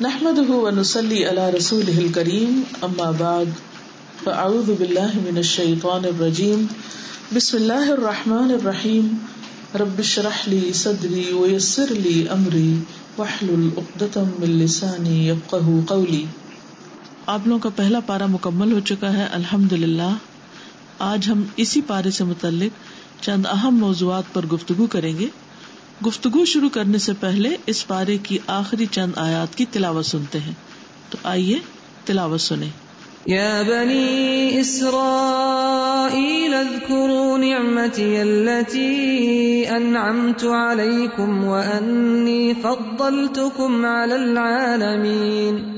نحمده ونصلي على رسوله الكريم اما بعد فاعوذ بالله من الشيطان الرجيم. بسم الله الرحمن الرحيم. رب اشرح لي صدري ويسر لي امري واحلل عقدة من لساني يفقهوا قولي. آپ لوگوں کا پہلا پارا مکمل ہو چکا ہے الحمد للہ آج ہم اسی پارے سے متعلق چند اہم موضوعات پر گفتگو کریں گے۔ گفتگو شروع کرنے سے پہلے اس پارے کی آخری چند آیات کی تلاوت سنتے ہیں۔ تو آئیے تلاوت سنیں۔ يا بني إسرائيل اذكروا نعمتي التي أنعمت عليكم وأني فضلتكم على العالمين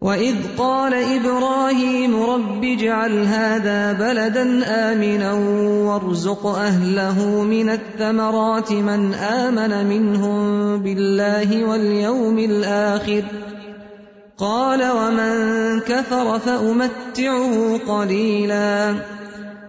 وَإِذْ قَالَ إِبْرَاهِيمُ رَبِّ اجعل هَذَا بَلَدًا آمِنًا وَارْزُقْ أَهْلَهُ مِنَ الثَّمَرَاتِ مَنْ آمَنَ مِنْهُمْ بِاللَّهِ وَالْيَوْمِ الْآخِرِ قَالَ وَمَنْ كَفَرَ فَأُمَتِّعُهُ قَلِيلًا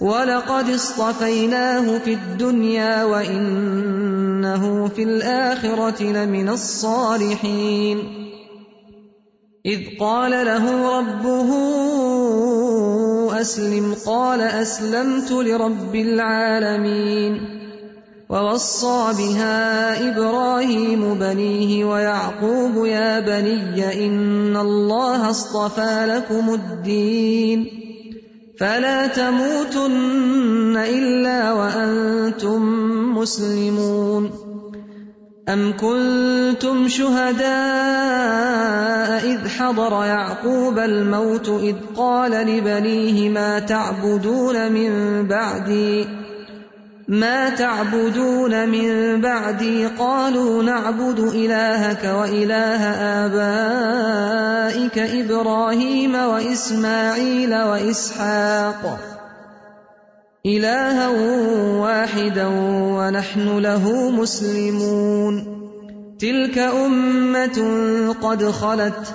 ولقد اصطفيناه في الدنيا وإنه في الآخرة لمن الصالحين. إذ قال له ربه أسلم، قال أسلمت لرب العالمين. ووصى بها إبراهيم بنيه ويعقوب يا بني إن الله اصطفى لكم الدين. فلا تموتن إلا وأنتم مسلمون. أم كنتم شهداء إذ حضر يعقوب الموت إذ قال لبنيه ما تعبدون من بعدي؟ ما تعبدون من بعدي قالوا نعبد إلهك وإله آبائك إبراهيم وإسماعيل وإسحاق. إلها واحدا ونحن له مسلمون. تلك أمة قد خلت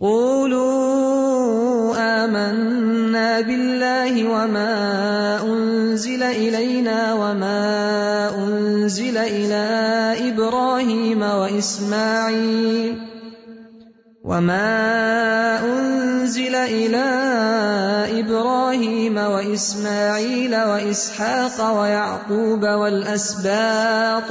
قولوا آمنا بالله وما أنزل إلينا وما أنزل إلى إبراهيم وإسماعيل وما أنزل إلى إبراهيم وإسماعيل وإسحاق ويعقوب والأسباط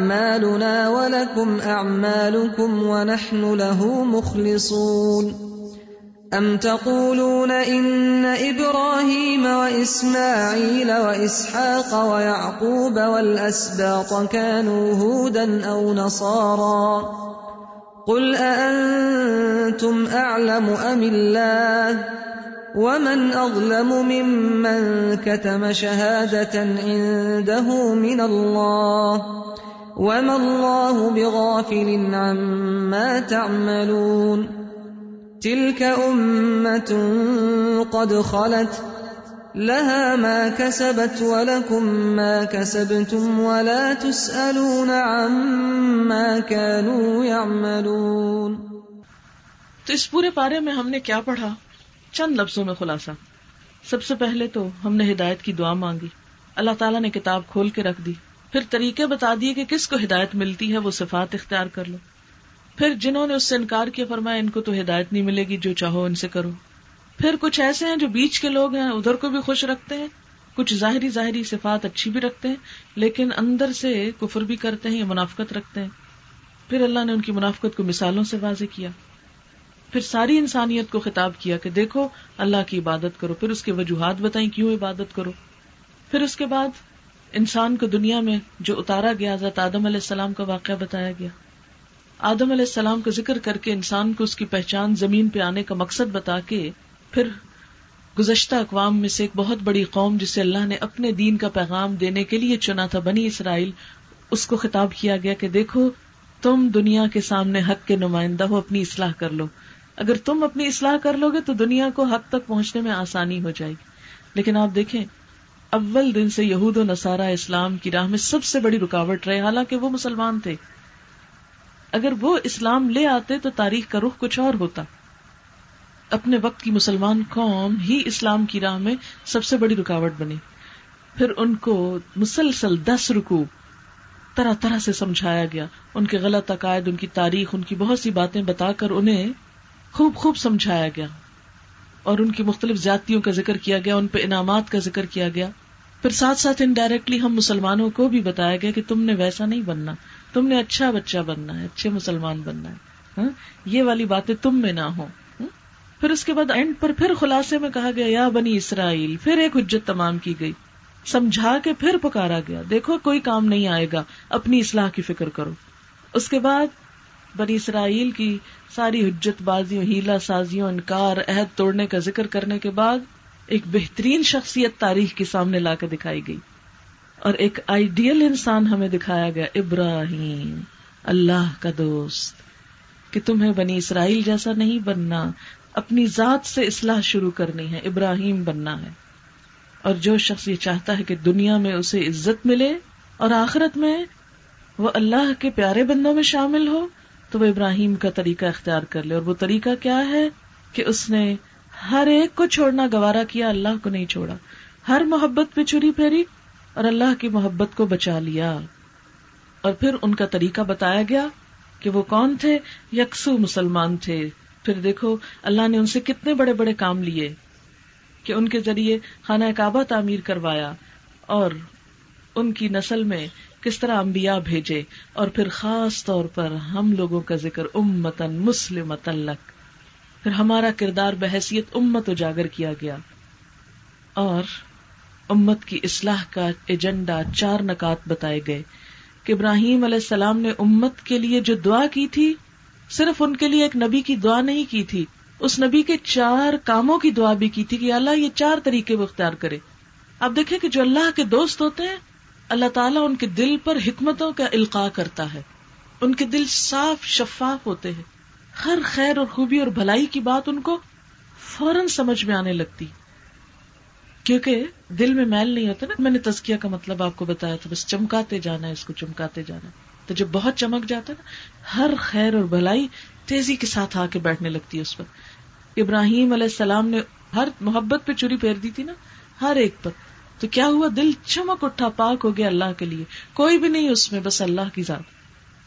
أعمالنا ولكم أعمالكم ونحن له مخلصون. أم تقولون إن إبراهيم وإسماعيل وإسحاق ويعقوب والأسباط كانوا هودا أو نصارا؟ قل أأنتم أعلم أم الله؟ ومن أظلم ممن كتم شهادة عنده من الله؟ وما الله بغافل عما تعملون تلك أمة قد خلت لها ما كسبت ولكم ما كسبتم ولا تسألون عما كانوا يعملون تو اس پورے پارے میں ہم نے کیا پڑھا؟ چند لفظوں میں خلاصہ۔ سب سے پہلے تو ہم نے ہدایت کی دعا مانگی۔ اللہ تعالیٰ نے کتاب کھول کے رکھ دی۔ پھر طریقے بتا دیے کہ کس کو ہدایت ملتی ہے وہ صفات اختیار کر لو۔ پھر جنہوں نے اس سے انکار کیا فرمایا ان کو تو ہدایت نہیں ملے گی، جو چاہو ان سے کرو۔ پھر کچھ ایسے ہیں جو بیچ کے لوگ ہیں، ادھر کو بھی خوش رکھتے ہیں، کچھ ظاہری ظاہری صفات اچھی بھی رکھتے ہیں، لیکن اندر سے کفر بھی کرتے ہیں یا منافقت رکھتے ہیں۔ پھر اللہ نے ان کی منافقت کو مثالوں سے واضح کیا۔ پھر ساری انسانیت کو خطاب کیا کہ دیکھو، اللہ کی عبادت کرو۔ پھر اس کے وجوہات بتائیں، کیوں عبادت کرو؟ پھر اس کے بعد انسان کو دنیا میں جو اتارا گیا حضرت آدم علیہ السلام کا واقعہ بتایا گیا۔ آدم علیہ السلام کا ذکر کر کے انسان کو اس کی پہچان زمین پہ آنے کا مقصد بتا کے پھر گزشتہ اقوام میں سے ایک بہت بڑی قوم جسے اللہ نے اپنے دین کا پیغام دینے کے لیے چنا تھا بنی اسرائیل، اس کو خطاب کیا گیا کہ دیکھو، تم دنیا کے سامنے حق کے نمائندہ ہو، اپنی اصلاح کر لو۔ اگر تم اپنی اصلاح کر لو گے تو دنیا کو حق تک پہنچنے میں آسانی ہو جائے گی۔ لیکن آپ دیکھیں اول دن سے یہود و نصارہ اسلام کی راہ میں سب سے بڑی رکاوٹ رہے، حالانکہ وہ مسلمان تھے۔ اگر وہ اسلام لے آتے تو تاریخ کا رخ کچھ اور ہوتا۔ اپنے وقت کی مسلمان قوم ہی اسلام کی راہ میں سب سے بڑی رکاوٹ بنی۔ پھر ان کو مسلسل دس رکو طرح طرح سے سمجھایا گیا۔ ان کے غلط عقائد، ان کی تاریخ، ان کی بہت سی باتیں بتا کر انہیں خوب خوب سمجھایا گیا۔ اور ان کی مختلف زیادتیوں کا ذکر کیا گیا، ان پہ انعامات کا ذکر کیا گیا۔ پھر ساتھ ساتھ انڈائریکٹلی ہم مسلمانوں کو بھی بتایا گیا کہ تم نے ویسا نہیں بننا۔ تم نے اچھا بچہ بننا ہے، اچھے مسلمان بننا ہے۔ ہاں؟ یہ والی باتیں تم میں نہ ہو ہاں؟ پھر اس کے بعد اینڈ پر پھر خلاصے میں کہا گیا، یا بنی اسرائیل، پھر ایک حجت تمام کی گئی۔ سمجھا کے پھر پکارا گیا۔ دیکھو، کوئی کام نہیں آئے گا۔ اپنی اصلاح کی فکر کرو۔ اس کے بعد بنی اسرائیل کی ساری حجت بازیوں، ہیلا سازیوں، انکار، عہد توڑنے کا ذکر کرنے کے بعد ایک بہترین شخصیت تاریخ کے سامنے لا کے دکھائی گئی اور ایک آئیڈیل انسان ہمیں دکھایا گیا، ابراہیم، اللہ کا دوست، کہ تمہیں بنی اسرائیل جیسا نہیں بننا، اپنی ذات سے اصلاح شروع کرنی ہے، ابراہیم بننا ہے۔ اور جو شخص یہ چاہتا ہے کہ دنیا میں اسے عزت ملے اور آخرت میں وہ اللہ کے پیارے بندوں میں شامل ہو، تو وہ ابراہیم کا طریقہ اختیار کر لے۔ اور وہ طریقہ کیا ہے؟ کہ اس نے ہر ایک کو چھوڑنا، گوارا کیا، اللہ کو نہیں چھوڑا۔ ہر محبت پہ چری پھیری اور اللہ کی محبت کو بچا لیا۔ اور پھر ان کا طریقہ بتایا گیا کہ وہ کون تھے؟ یکسو مسلمان تھے۔ پھر دیکھو، اللہ نے ان سے کتنے بڑے بڑے کام لیے کہ ان کے ذریعے خانہ کعبہ تعمیر کروایا اور ان کی نسل میں کس طرح انبیاء بھیجے۔ اور پھر خاص طور پر ہم لوگوں کا ذکر امتن مسلم تلک پھر ہمارا کردار بحثیت امت اجاگر کیا گیا اور امت کی اصلاح کا ایجنڈا چار نکات بتائے گئے کہ ابراہیم علیہ السلام نے امت کے لیے جو دعا کی تھی، صرف ان کے لیے ایک نبی کی دعا نہیں کی تھی، اس نبی کے چار کاموں کی دعا بھی کی تھی کہ اللہ یہ چار طریقے وہ اختیار کرے۔ آپ دیکھیں کہ جو اللہ کے دوست ہوتے ہیں، اللہ تعالیٰ ان کے دل پر حکمتوں کا القاع کرتا ہے۔ ان کے دل صاف شفاف ہوتے ہیں۔ ہر خیر اور خوبی اور بھلائی کی بات ان کو فوراً سمجھ میں آنے لگتی۔ کیونکہ دل میں میل نہیں ہوتا نا، میں نے تزکیہ کا مطلب آپ کو بتایا تھا، بس چمکاتے جانا ہے، اس کو چمکاتے جانا تو جب بہت چمک جاتا ہے نا، ہر خیر اور بھلائی تیزی کے ساتھ آ کے بیٹھنے لگتی ہے اس پر۔ ابراہیم علیہ السلام نے ہر محبت پہ چوری پھیر دی تھی نا، ہر ایک پر۔ تو کیا ہوا؟ دل چمک اٹھا، پاک ہو گیا اللہ کے لیے۔ کوئی بھی نہیں اس میں، بس اللہ کی ذات۔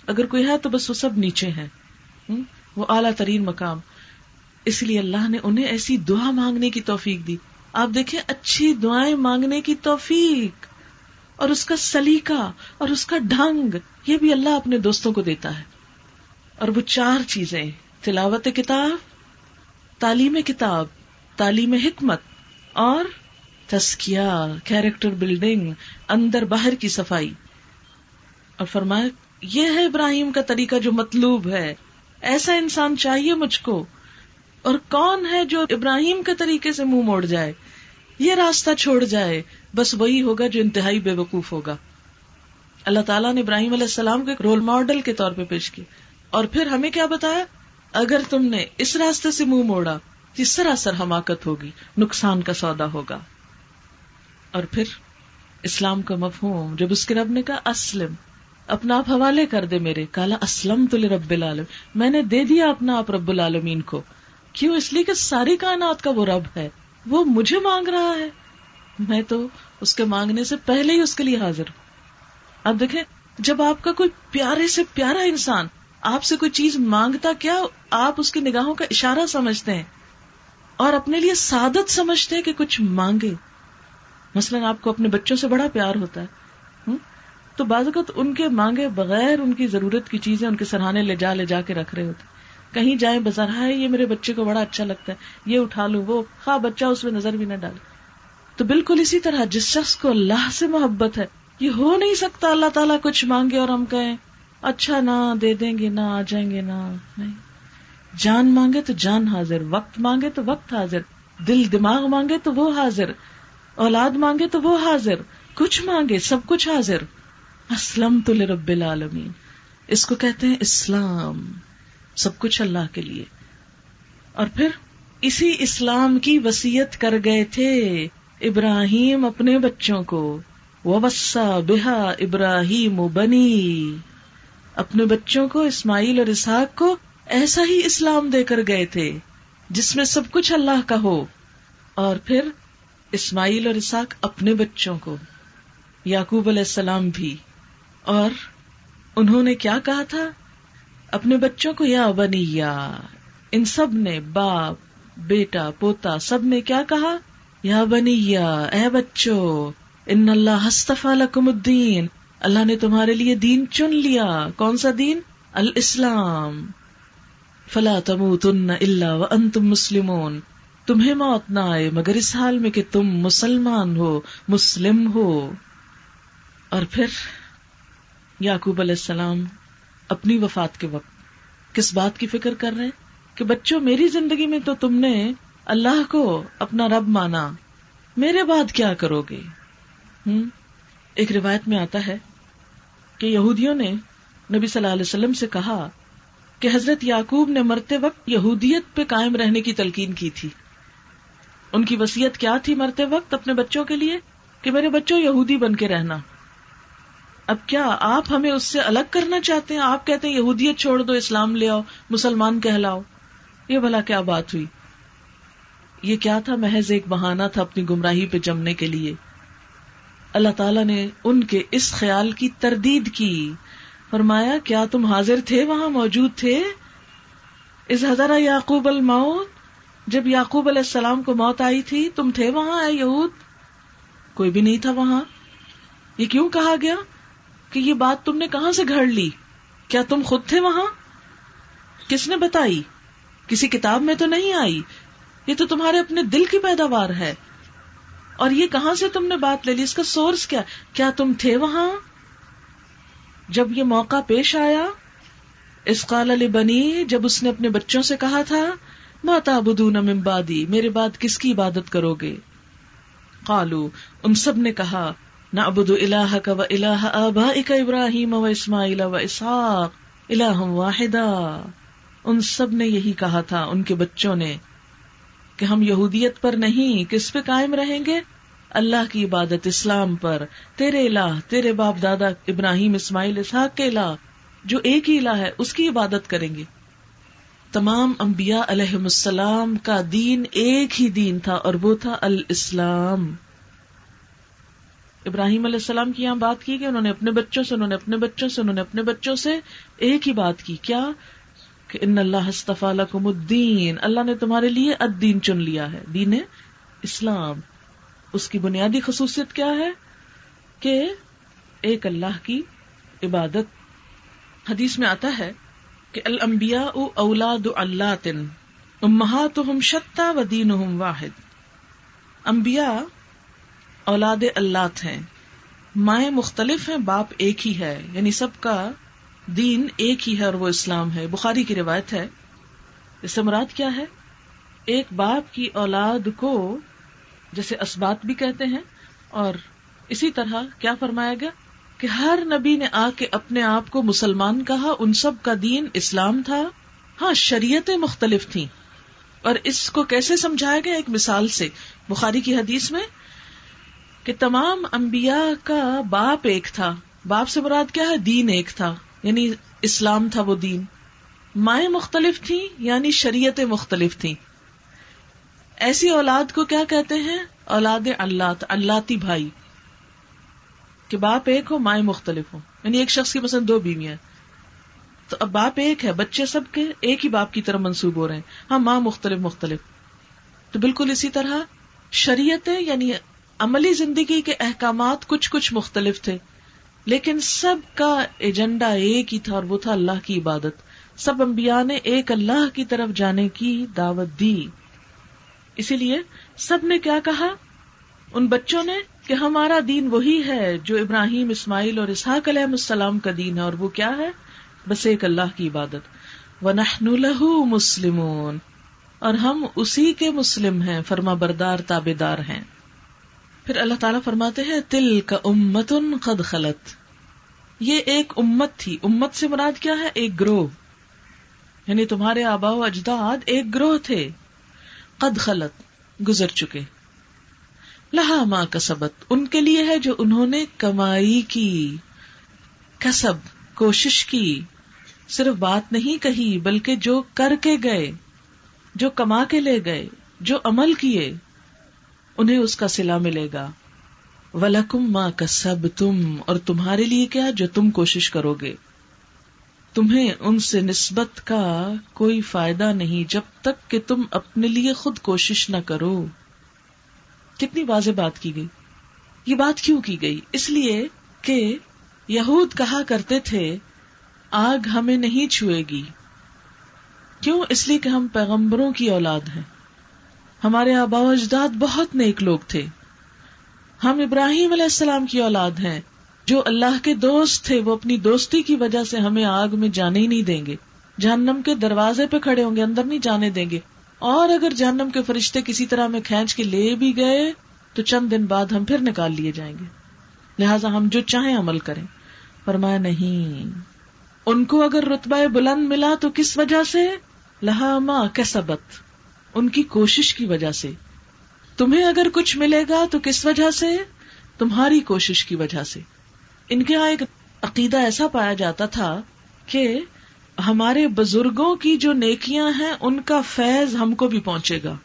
اگر کوئی ہے تو بس وہ سب نیچے ہے وہ اعلیٰ ترین مقام۔ اس لیے اللہ نے انہیں ایسی دعا مانگنے کی توفیق دی۔ آپ دیکھیں، اچھی دعائیں مانگنے کی توفیق۔ اور اس کا سلیقہ اور اس کا ڈھنگ، یہ بھی اللہ اپنے دوستوں کو دیتا ہے۔ اور وہ چار چیزیں، تلاوت کتاب، تعلیم کتاب، تعلیم حکمت اور تسکیا کیریکٹر بلڈنگ، اندر باہر کی صفائی۔ اور فرمایا، یہ ہے ابراہیم کا طریقہ جو مطلوب ہے۔ ایسا انسان چاہیے مجھ کو؟ اور کون ہے جو ابراہیم کے طریقے سے منہ موڑ جائے؟ یہ راستہ چھوڑ جائے، بس وہی ہوگا جو انتہائی بے وقوف ہوگا۔ اللہ تعالیٰ نے ابراہیم علیہ السلام کو ایک رول ماڈل کے طور پہ پیش کیا۔ اور پھر ہمیں کیا بتایا؟ اگر تم نے اس راستے سے منہ موڑا تو سراسر حماقت ہوگی، نقصان کا سودا ہوگا۔ اور پھر اسلام کا مفہوم، جب اس کے رب نے کہا، اسلم اپنا آپ حوالے کر دے میرے۔ کالا اسلم تو رب العالم میں نے دے دیا اپنا آپ رب العالمین کو۔ کیوں؟ اس لیے کہ ساری کائنات کا وہ رب ہے۔ وہ مجھے مانگ رہا ہے۔ میں تو اس کے مانگنے سے پہلے ہی اس کے لیے حاضر ہوں۔ اب دیکھیں، جب آپ کا کوئی پیارے سے پیارا انسان آپ سے کوئی چیز مانگتا، کیا آپ اس کی نگاہوں کا اشارہ سمجھتے ہیں؟ اور اپنے لیے سعادت سمجھتے ہیں کہ کچھ مانگے؟ مثلاً آپ کو اپنے بچوں سے بڑا پیار ہوتا ہے۔ تو بعض اوقات ان کے مانگے بغیر ان کی ضرورت کی چیزیں ان کے سرحانے لے جا لے جا کے رکھ رہے ہوتے کہیں جائیں بازار ہے یہ میرے بچے کو بڑا اچھا لگتا ہے، یہ اٹھا لوں، وہ خواہ بچہ اس میں نظر بھی نہ ڈالے۔ تو بالکل اسی طرح جس شخص کو اللہ سے محبت ہے، یہ ہو نہیں سکتا اللہ تعالیٰ کچھ مانگے اور ہم کہیں اچھا نہ دے دیں گے نہ آ جائیں گے نہ نہیں۔ جان مانگے تو جان حاضر، وقت مانگے تو وقت حاضر، دل دماغ مانگے تو وہ حاضر، اولاد مانگے تو وہ حاضر، کچھ مانگے سب کچھ حاضر۔ اسلم تو رب العالمین۔ اس کو کہتے ہیں اسلام، سب کچھ اللہ کے لیے۔ اور پھر اسی اسلام کی وسیعت کر گئے تھے ابراہیم اپنے بچوں کو۔ وسا بحا ابراہیم بنی اپنے بچوں کو اسماعیل اور اسحاق کو ایسا ہی اسلام دے کر گئے تھے جس میں سب کچھ اللہ کا ہو۔ اور پھر اسماعیل اور اسحاق اپنے بچوں کو، یعقوب علیہ السلام بھی۔ اور انہوں نے کیا کہا تھا؟ اپنے بچوں کو یا بنی ان سب نے باپ، بیٹا، پوتا، سب نے کیا کہا؟ یا بنی اے بچو ان اللہ ہستفا لکم الدین، اللہ نے تمہارے لیے دین چن لیا۔ کون سا دین؟ الاسلام۔ فلا تموتن الا وانتم مسلمون۔ تمہیں موت نہ آئے، مگر اس حال میں کہ تم مسلمان ہو، مسلم ہو۔ اور پھر یعقوب علیہ السلام اپنی وفات کے وقت کس بات کی فکر کر رہے کہ بچوں، میری زندگی میں تو تم نے اللہ کو اپنا رب مانا، میرے بعد کیا کرو گے؟ ہوں ایک روایت میں آتا ہے کہ یہودیوں نے نبی صلی اللہ علیہ وسلم سے کہا کہ حضرت یعقوب نے مرتے وقت یہودیت پہ قائم رہنے کی تلقین کی تھی۔ ان کی وسیعت کیا تھی مرتے وقت اپنے بچوں کے لیے؟ کہ میرے بچوں یہودی بن کے رہنا۔ اب کیا آپ ہمیں اس سے الگ کرنا چاہتے ہیں؟ آپ کہتے ہیں یہودیت چھوڑ دو، اسلام لے آؤ، مسلمان کہلاؤ۔ یہ بھلا کیا بات ہوئی؟ یہ کیا تھا؟ محض ایک بہانا تھا اپنی گمراہی پہ جمنے کے لیے۔ اللہ تعالیٰ نے ان کے اس خیال کی تردید کی۔ فرمایا، کیا تم حاضر تھے؟ وہاں موجود تھے۔ اس حضرہ یعقوب الموت، جب یعقوب علیہ السلام کو موت آئی تھی، تم تھے وہاں اے یہود؟ کوئی بھی نہیں تھا وہاں۔ یہ کیوں کہا گیا؟ کہ یہ بات تم نے کہاں سے گھڑ لی؟ کیا تم خود تھے وہاں؟ کس نے بتائی؟ کسی کتاب میں تو نہیں آئی۔ یہ تو تمہارے اپنے دل کی پیداوار ہے۔ اور یہ کہاں سے تم نے بات لے لی؟ اس کا سورس کیا؟ کیا تم تھے وہاں؟ جب یہ موقع پیش آیا اس قال علی بنی جب اس نے اپنے بچوں سے کہا تھا ماتا بدون امبادی میرے بعد کس کی عبادت کرو گے؟ قالو، ان سب نے کہا نہ ابود اللہ کا و اللہ آبا ابراہیم و اسماعیل و اسحاق اللہ واحدہ ان سب نے یہی کہا تھا، ان کے بچوں نے کہ ہم یہودیت پر نہیں، کس پہ قائم رہیں گے؟ اللہ کی عبادت اسلام پر۔ تیرے الہ، تیرے باپ دادا ابراہیم، اسماعیل، اسحاق کے الہ، جو ایک ہی الہ ہے، اس کی عبادت کریں گے۔ تمام انبیاء علیہ السلام کا دین ایک ہی دین تھا اور وہ تھا الاسلام۔ ابراہیم علیہ السلام کی یہاں بات کی کہ انہوں نے اپنے بچوں سے، انہوں نے اپنے بچوں سے، انہوں نے اپنے بچوں سے ایک ہی بات کی، کیا؟ کہ ان اللہ لکم الدین، اللہ نے تمہارے لیے الدین چن لیا ہے، دین اسلام۔ اس کی بنیادی خصوصیت کیا ہے؟ کہ ایک اللہ کی عبادت۔ حدیث میں آتا ہے کہ المبیا اولاد اللہ تن امہات شتا و دین واحد۔ امبیا اولاد اللہ ہیں۔ مائیں مختلف ہیں، باپ ایک ہی ہے۔ یعنی سب کا دین ایک ہی ہے اور وہ اسلام ہے۔ بخاری کی روایت ہے۔ اس سے مراد کیا ہے؟ ایک باپ کی اولاد کو جیسے اسبات بھی کہتے ہیں۔ اور اسی طرح کیا فرمایا گیا؟ کہ ہر نبی نے آ کے اپنے آپ کو مسلمان کہا۔ ان سب کا دین اسلام تھا۔ ہاں شریعتیں مختلف تھیں۔ اور اس کو کیسے سمجھایا گیا؟ ایک مثال سے۔ بخاری کی حدیث میں کہ تمام انبیاء کا باپ ایک تھا۔ باپ سے مراد کیا ہے؟ دین ایک تھا۔ یعنی اسلام تھا وہ دین۔ مائیں مختلف تھی یعنی شریعتیں مختلف تھی ایسی اولاد کو کیا کہتے ہیں؟ اولاد اللہ اللہ بھائی۔ کہ باپ ایک ہو، مائیں مختلف ہو یعنی ایک شخص کی پسند دو بیویاں تو اب باپ ایک ہے، بچے سب کے ایک ہی باپ کی طرح منسوب ہو رہے ہیں۔ ہاں ماں مختلف مختلف۔ تو بالکل اسی طرح شریعتیں یعنی عملی زندگی کے احکامات کچھ کچھ مختلف تھے، لیکن سب کا ایجنڈا ایک ہی تھا اور وہ تھا اللہ کی عبادت۔ سب انبیاء نے ایک اللہ کی طرف جانے کی دعوت دی۔ اسی لیے سب نے کیا کہا؟ ان بچوں نے کہ ہمارا دین وہی ہے جو ابراہیم، اسماعیل اور اسحاق علیہ السلام کا دین ہے، اور وہ کیا ہے؟ بس ایک اللہ کی عبادت۔ و نہ مسلم اور ہم اسی کے مسلم ہیں، فرما بردار، تابے دار ہیں۔ پھر اللہ تعالیٰ فرماتے ہیں تل کا امت ان قد خلط یہ ایک امت تھی۔ امت سے مراد کیا ہے؟ ایک گروہ۔ یعنی تمہارے آبا و اجداد ایک گروہ تھے۔ قد خلط گزر چکے۔ لہا ماں کسبت ان کے لیے ہے جو انہوں نے کمائی کی۔ کسب، کوشش کی۔ صرف بات نہیں کہی، بلکہ جو کر کے گئے، جو کما کے لے گئے، جو عمل کیے۔ انہیں اس کا سلا ملے گا۔ ولکم ماں کا سب تم اور تمہارے لیے کیا جو تم کوشش کرو گے۔ تمہیں ان سے نسبت کا کوئی فائدہ نہیں جب تک کہ تم اپنے لیے خود کوشش نہ کرو۔ کتنی واضح بات کی گئی۔ یہ بات کیوں کی گئی؟ اس لیے کہ یہود کہا کرتے تھے، آگ ہمیں نہیں چھوئے گی۔ کیوں؟ اس لیے کہ ہم پیغمبروں کی اولاد ہیں۔ ہمارے آبا و اجداد بہت نیک لوگ تھے۔ ہم ابراہیم علیہ السلام کی اولاد ہیں۔ جو اللہ کے دوست تھے، وہ اپنی دوستی کی وجہ سے ہمیں آگ میں جانے ہی نہیں دیں گے۔ جہنم کے دروازے پہ کھڑے ہوں گے، اندر نہیں جانے دیں گے۔ اور اگر جہنم کے فرشتے کسی طرح میں کھینچ کے لے بھی گئے، تو چند دن بعد ہم پھر نکال لیے جائیں گے۔ لہذا ہم جو چاہیں عمل کریں۔ فرمایا، نہیں۔ ان کو اگر رتبہ بلند ملا تو کس وجہ سے؟ لہا ماں کسبت۔ ان کی کوشش کی وجہ سے۔ تمہیں اگر کچھ ملے گا تو کس وجہ سے؟ تمہاری کوشش کی وجہ سے۔ ان کے یہاں ایک عقیدہ ایسا پایا جاتا تھا کہ ہمارے بزرگوں کی جو نیکیاں ہیں، ان کا فیض ہم کو بھی پہنچے گا۔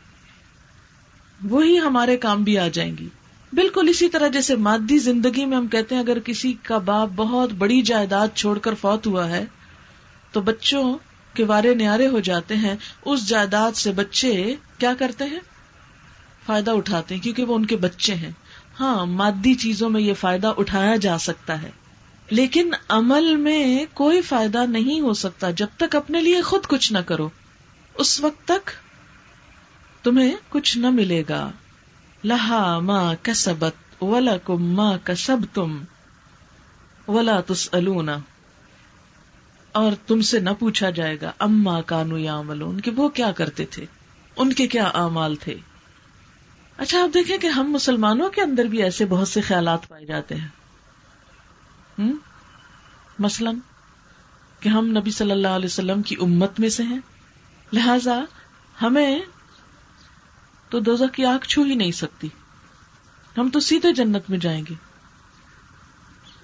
وہی ہمارے کام بھی آ جائیں گی۔ بالکل اسی طرح جیسے مادی زندگی میں ہم کہتے ہیں، اگر کسی کا باپ بہت بڑی جائیداد چھوڑ کر فوت ہوا ہے، تو بچوں کے وارے نیارے ہو جاتے ہیں، اس جائیداد سے بچے کیا کرتے ہیں؟ فائدہ اٹھاتے ہیں، کیونکہ وہ ان کے بچے ہیں۔ ہاں مادی چیزوں میں یہ فائدہ اٹھایا جا سکتا ہے۔ لیکن عمل میں کوئی فائدہ نہیں ہو سکتا جب تک اپنے لیے خود کچھ نہ کرو۔ اس وقت تک تمہیں کچھ نہ ملے گا۔ لہا ماں کسبت ولا کم ماں کسب تم ولا تس اور تم سے نہ پوچھا جائے گا، اما کانو یا ملون کہ وہ کیا کرتے تھے؟ ان کے کیا اعمال تھے؟ اچھا آپ دیکھیں کہ ہم مسلمانوں کے اندر بھی ایسے بہت سے خیالات پائے جاتے ہیں۔ مثلاً، کہ ہم نبی صلی اللہ علیہ وسلم کی امت میں سے ہیں۔ لہذا ہمیں تو دوزہ کی آنکھ چھو ہی نہیں سکتی۔ ہم تو سیدھے جنت میں جائیں گے۔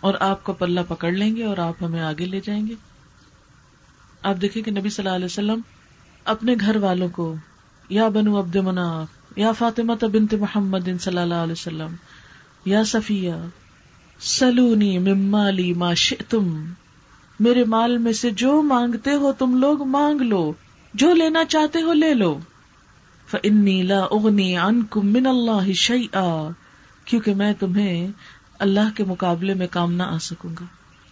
اور آپ کو پلہ پکڑ لیں گے اور آپ ہمیں آگے لے جائیں گے۔ آپ دیکھیں کہ نبی صلی اللہ علیہ وسلم اپنے گھر والوں کو، یا بنو عبد مناف، یا فاطمہ بنت محمد صلی اللہ علیہ وسلم، یا صفیہ، سلونی ممالی ما شئتم، میرے مال میں سے جو مانگتے ہو تم لوگ مانگ لو، جو لینا چاہتے ہو لے لو۔ فنی لا اغنی عنکم من اللہ شیئا کیونکہ میں تمہیں اللہ کے مقابلے میں کام نہ آ سکوں گا،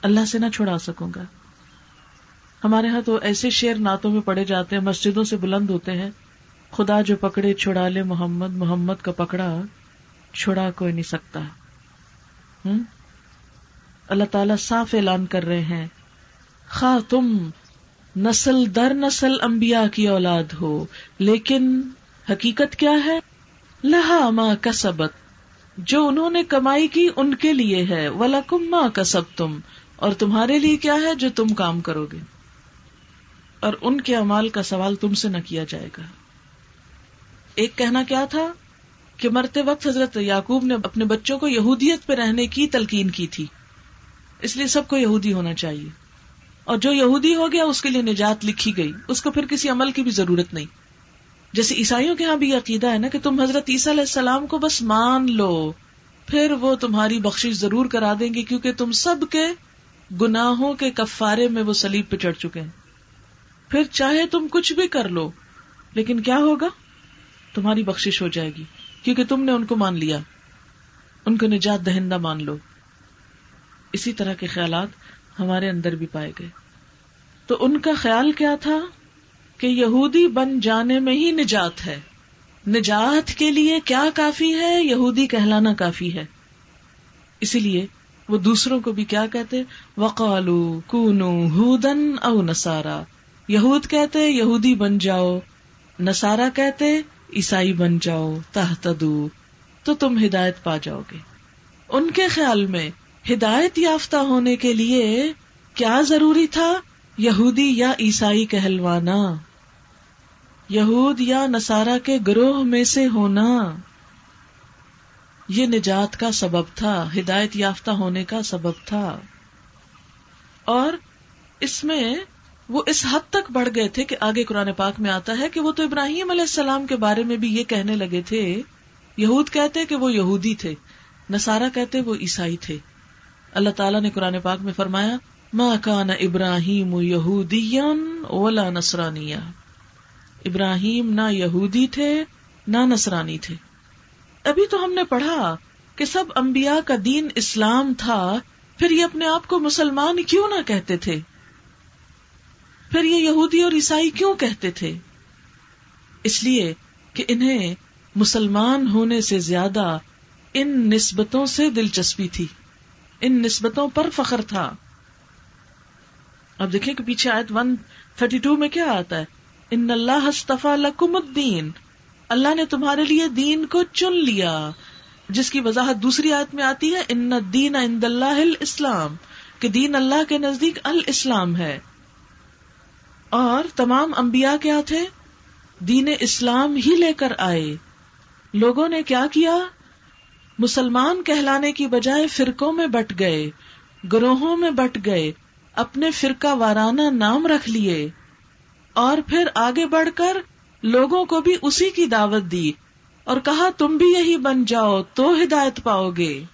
اللہ سے نہ چھڑا سکوں گا۔ ہمارے ہاں تو ایسے شیر نعتوں میں پڑے جاتے ہیں، مسجدوں سے بلند ہوتے ہیں۔ خدا جو پکڑے، چھڑا لے محمد محمد کا پکڑا، چھڑا کوئی نہیں سکتا۔ اللہ تعالی صاف اعلان کر رہے ہیں۔ خا تم نسل در نسل انبیاء کی اولاد ہو، لیکن حقیقت کیا ہے؟ لہا ماں کا سبق جو انہوں نے کمائی کی ان کے لیے ہے۔ ولاکم ماں کا سب تم اور تمہارے لیے کیا ہے جو تم کام کرو گے؟ اور ان کے امال کا سوال تم سے نہ کیا جائے گا۔ ایک کہنا کیا تھا کہ مرتے وقت حضرت یعقوب نے اپنے بچوں کو یہودیت پہ رہنے کی تلقین کی تھی۔ اس لیے سب کو یہودی ہونا چاہیے۔ اور جو یہودی ہو گیا، اس کے لیے نجات لکھی گئی۔ اس کو پھر کسی عمل کی بھی ضرورت نہیں۔ جیسے عیسائیوں کے یہاں بھی عقیدہ ہے نا کہ تم حضرت عیسیٰ علیہ السلام کو بس مان لو، پھر وہ تمہاری بخش ضرور کرا دیں گے کیونکہ تم سب کے گناہوں کے کفارے میں وہ سلیب پہ چڑھ چکے ہیں۔ پھر چاہے تم کچھ بھی کر لو، لیکن کیا ہوگا؟ تمہاری بخش ہو جائے گی، کیونکہ تم نے ان کو مان لیا۔ ان کو نجات دہندہ مان لو۔ اسی طرح کے خیالات ہمارے اندر بھی پائے گئے۔ تو ان کا خیال کیا تھا؟ کہ یہودی بن جانے میں ہی نجات ہے۔ نجات کے لیے کیا کافی ہے؟ یہودی کہلانا کافی ہے۔ اسی لیے وہ دوسروں کو بھی کیا کہتے؟ وقالو کونو ہودن او نسارا یہود کہتے یہودی بن جاؤ نسارا کہتے عیسائی بن جاؤ، تحتدو، تو تم ہدایت پا جاؤ گے۔ ان کے خیال میں ہدایت یافتہ ہونے کے لیے کیا ضروری تھا؟ یہودی یا عیسائی کہلوانا؟ یہود یا نسارا کے گروہ میں سے ہونا؟ یہ نجات کا سبب تھا، ہدایت یافتہ ہونے کا سبب تھا۔ اور اس میں وہ اس حد تک بڑھ گئے تھے کہ آگے قرآن پاک میں آتا ہے کہ وہ تو ابراہیم علیہ السلام کے بارے میں بھی یہ کہنے لگے تھے۔ یہود کہتے کہ وہ یہودی تھے نسارا کہتے وہ عیسائی تھے۔ اللہ تعالیٰ نے قرآن پاک میں فرمایا ماں کان ابراہیم اولا نسرانی ابراہیم نہ یہودی تھے، نہ نسرانی تھے۔ ابھی تو ہم نے پڑھا کہ سب امبیا کا دین اسلام تھا، پھر یہ اپنے آپ کو مسلمان کیوں نہ کہتے تھے؟ پھر یہ یہودی اور عیسائی کیوں کہتے تھے؟ اس لیے کہ انہیں مسلمان ہونے سے زیادہ ان نسبتوں سے دلچسپی تھی۔ ان نسبتوں پر فخر تھا۔ اب دیکھیں کہ پیچھے آیت ون تھرٹی ٹو میں کیا آتا ہے؟ ان اللہ لکم الدین۔ اللہ نے تمہارے لیے دین کو چن لیا۔ جس کی وضاحت دوسری آیت میں آتی ہے، ان دین عند اللہ الاسلام۔ کہ دین اللہ کے نزدیک الاسلام ہے۔ اور تمام انبیاء کیا تھے؟ دین اسلام ہی لے کر آئے۔ لوگوں نے کیا کیا؟ مسلمان کہلانے کی بجائے فرقوں میں بٹ گئے، گروہوں میں بٹ گئے، اپنے فرقہ وارانہ نام رکھ لیے۔ اور پھر آگے بڑھ کر لوگوں کو بھی اسی کی دعوت دی۔ اور کہا، تم بھی یہی بن جاؤ تو ہدایت پاؤ گے۔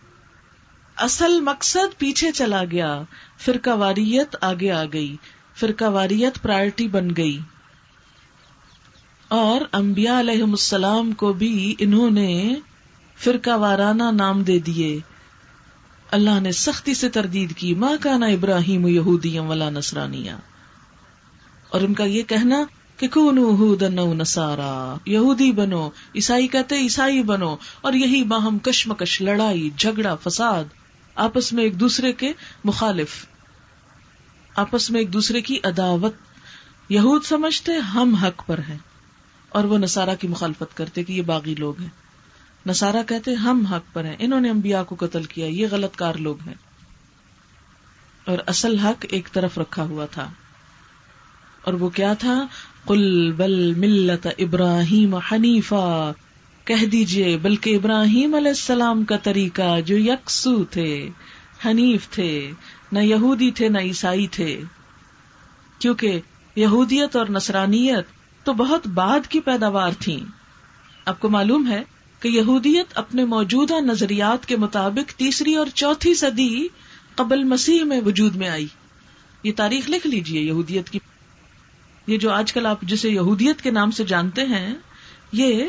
اصل مقصد پیچھے چلا گیا، فرقہ واریت آگے آ گئی۔ فرقہ واریت پرائرٹی بن گئی۔ اور انبیاء علیہ السلام کو بھی انہوں نے فرقہ وارانہ نام دے دیے۔ اللہ نے سختی سے تردید کی ماں کا نا ابراہیم یہودی ولا نسرانیہ اور ان کا یہ کہنا کہ کونو نسارا یہودی بنو، عیسائی کہتے عیسائی بنو، اور یہی باہم کشمکش، لڑائی، جھگڑا، فساد، آپس میں ایک دوسرے کے مخالف۔ آپس میں ایک دوسرے کی عداوت یہود سمجھتے، ہم حق پر ہیں۔ اور وہ نسارا کی مخالفت کرتے کہ یہ باغی لوگ ہیں۔ نسارا کہتے، ہم حق پر ہیں۔ انہوں نے انبیاء کو قتل کیا، یہ غلط کار لوگ ہیں۔ اور اصل حق ایک طرف رکھا ہوا تھا۔ اور وہ کیا تھا؟ کل بل ملت ابراہیم حنیفا۔ کہہ دیجیے بلکہ ابراہیم علیہ السلام کا طریقہ جو یکسو تھے، حنیف تھے۔ نہ یہودی تھے نہ عیسائی تھے۔ کیونکہ یہودیت اور نصرانیت تو بہت بعد کی پیداوار تھی آپ کو معلوم ہے کہ یہودیت اپنے موجودہ نظریات کے مطابق تیسری اور چوتھی صدی قبل مسیح میں وجود میں آئی۔ یہ تاریخ لکھ لیجیے یہودیت کی۔ یہ جو آج کل آپ جسے یہودیت کے نام سے جانتے ہیں، یہ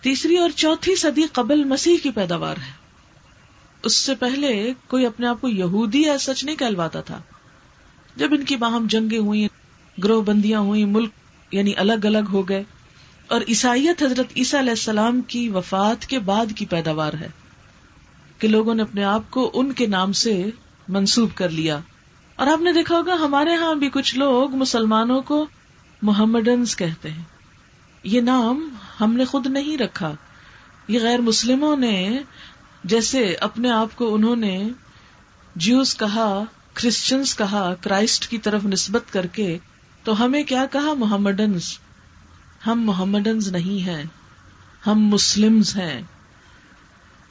تیسری اور چوتھی صدی قبل مسیح کی پیداوار ہے۔ اس سے پہلے کوئی اپنے آپ کو یہودی یا سچ نہیں کہلواتا تھا۔ جب ان کی باہم جنگیں ہوئی گروہ بندیاں ہوئی ملک یعنی الگ الگ ہو گئے، اور عیسائیت حضرت عیسیٰ علیہ السلام کی وفات کے بعد کی پیداوار ہے کہ لوگوں نے اپنے آپ کو ان کے نام سے منسوب کر لیا۔ اور آپ نے دیکھا ہوگا، ہمارے ہاں بھی کچھ لوگ مسلمانوں کو محمدنز کہتے ہیں۔ یہ نام ہم نے خود نہیں رکھا۔ یہ غیر مسلموں نے جیسے اپنے آپ کو انہوں نے جیوز کہا کرسچنس کہا، کرائسٹ کی طرف نسبت کر کے، تو ہمیں کیا کہا محمدنز؟ ہم محمدنز نہیں ہیں، ہم مسلم ہیں۔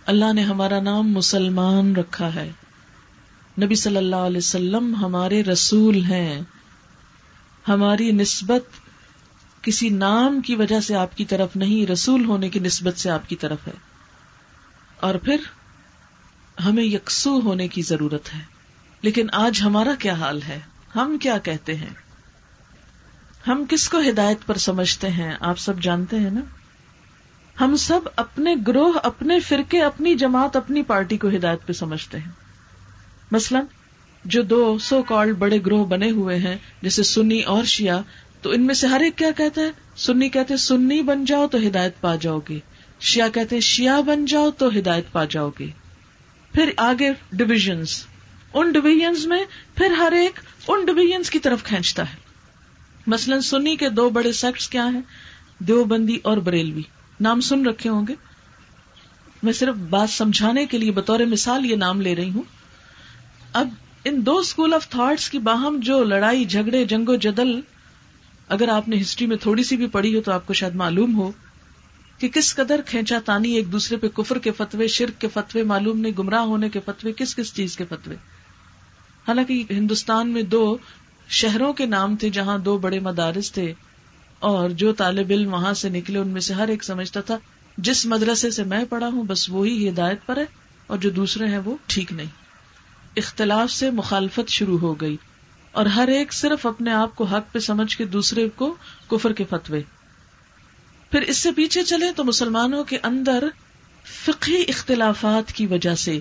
اللہ نے ہمارا نام مسلمان رکھا ہے۔ نبی صلی اللہ علیہ وسلم ہمارے رسول ہیں۔ ہماری نسبت کسی نام کی وجہ سے آپ کی طرف نہیں، رسول ہونے کی نسبت سے آپ کی طرف ہے۔ اور پھر ہمیں یکسو ہونے کی ضرورت ہے۔ لیکن آج ہمارا کیا حال ہے؟ ہم کیا کہتے ہیں؟ ہم کس کو ہدایت پر سمجھتے ہیں؟ آپ سب جانتے ہیں نا؟ ہم سب اپنے گروہ، اپنے فرقے، اپنی جماعت، اپنی پارٹی کو ہدایت پہ سمجھتے ہیں۔ مثلاً جو دو سو کال بڑے گروہ بنے ہوئے ہیں، جیسے سنی اور شیعہ، تو ان میں سے ہر ایک کیا کہتا ہے؟ سنی کہتے سنی بن جاؤ تو ہدایت پا جاؤ گے۔ شیعہ کہتے ہیں، شیعہ بن جاؤ تو ہدایت پا جاؤ گے۔ پھر آگے ڈویژنس ان ڈویژنس میں پھر ہر ایک ان ڈویژنس کی طرف کھینچتا ہے۔ مثلاً سنی کے دو بڑے سیکٹس کیا ہیں؟ دیوبندی اور بریلوی۔ نام سن رکھے ہوں گے۔ میں صرف بات سمجھانے کے لیے بطور مثال یہ نام لے رہی ہوں۔ اب ان دو اسکول آف تھاٹس کی باہم جو لڑائی، جھگڑے، جنگ و جدل، اگر آپ نے ہسٹری میں تھوڑی سی بھی پڑھی ہو تو آپ کو شاید معلوم ہو۔ کہ کس قدر کھینچا تانی ایک دوسرے پہ کفر کے فتوے، شرک کے فتوے، معلوم نہیں، گمراہ ہونے کے فتوے، کس کس چیز کے فتوے؟ حالانکہ ہندوستان میں دو شہروں کے نام تھے جہاں دو بڑے مدارس تھے اور جو طالب علم وہاں سے نکلے، ان میں سے ہر ایک سمجھتا تھا، جس مدرسے سے میں پڑھا ہوں، بس وہی ہدایت پر ہے اور جو دوسرے ہیں وہ ٹھیک نہیں۔ اختلاف سے مخالفت شروع ہو گئی اور ہر ایک صرف اپنے آپ کو حق پہ سمجھ کے دوسرے کو کفر کے فتوے۔ پھر اس سے پیچھے چلے تو مسلمانوں کے اندر فقہی اختلافات کی وجہ سے،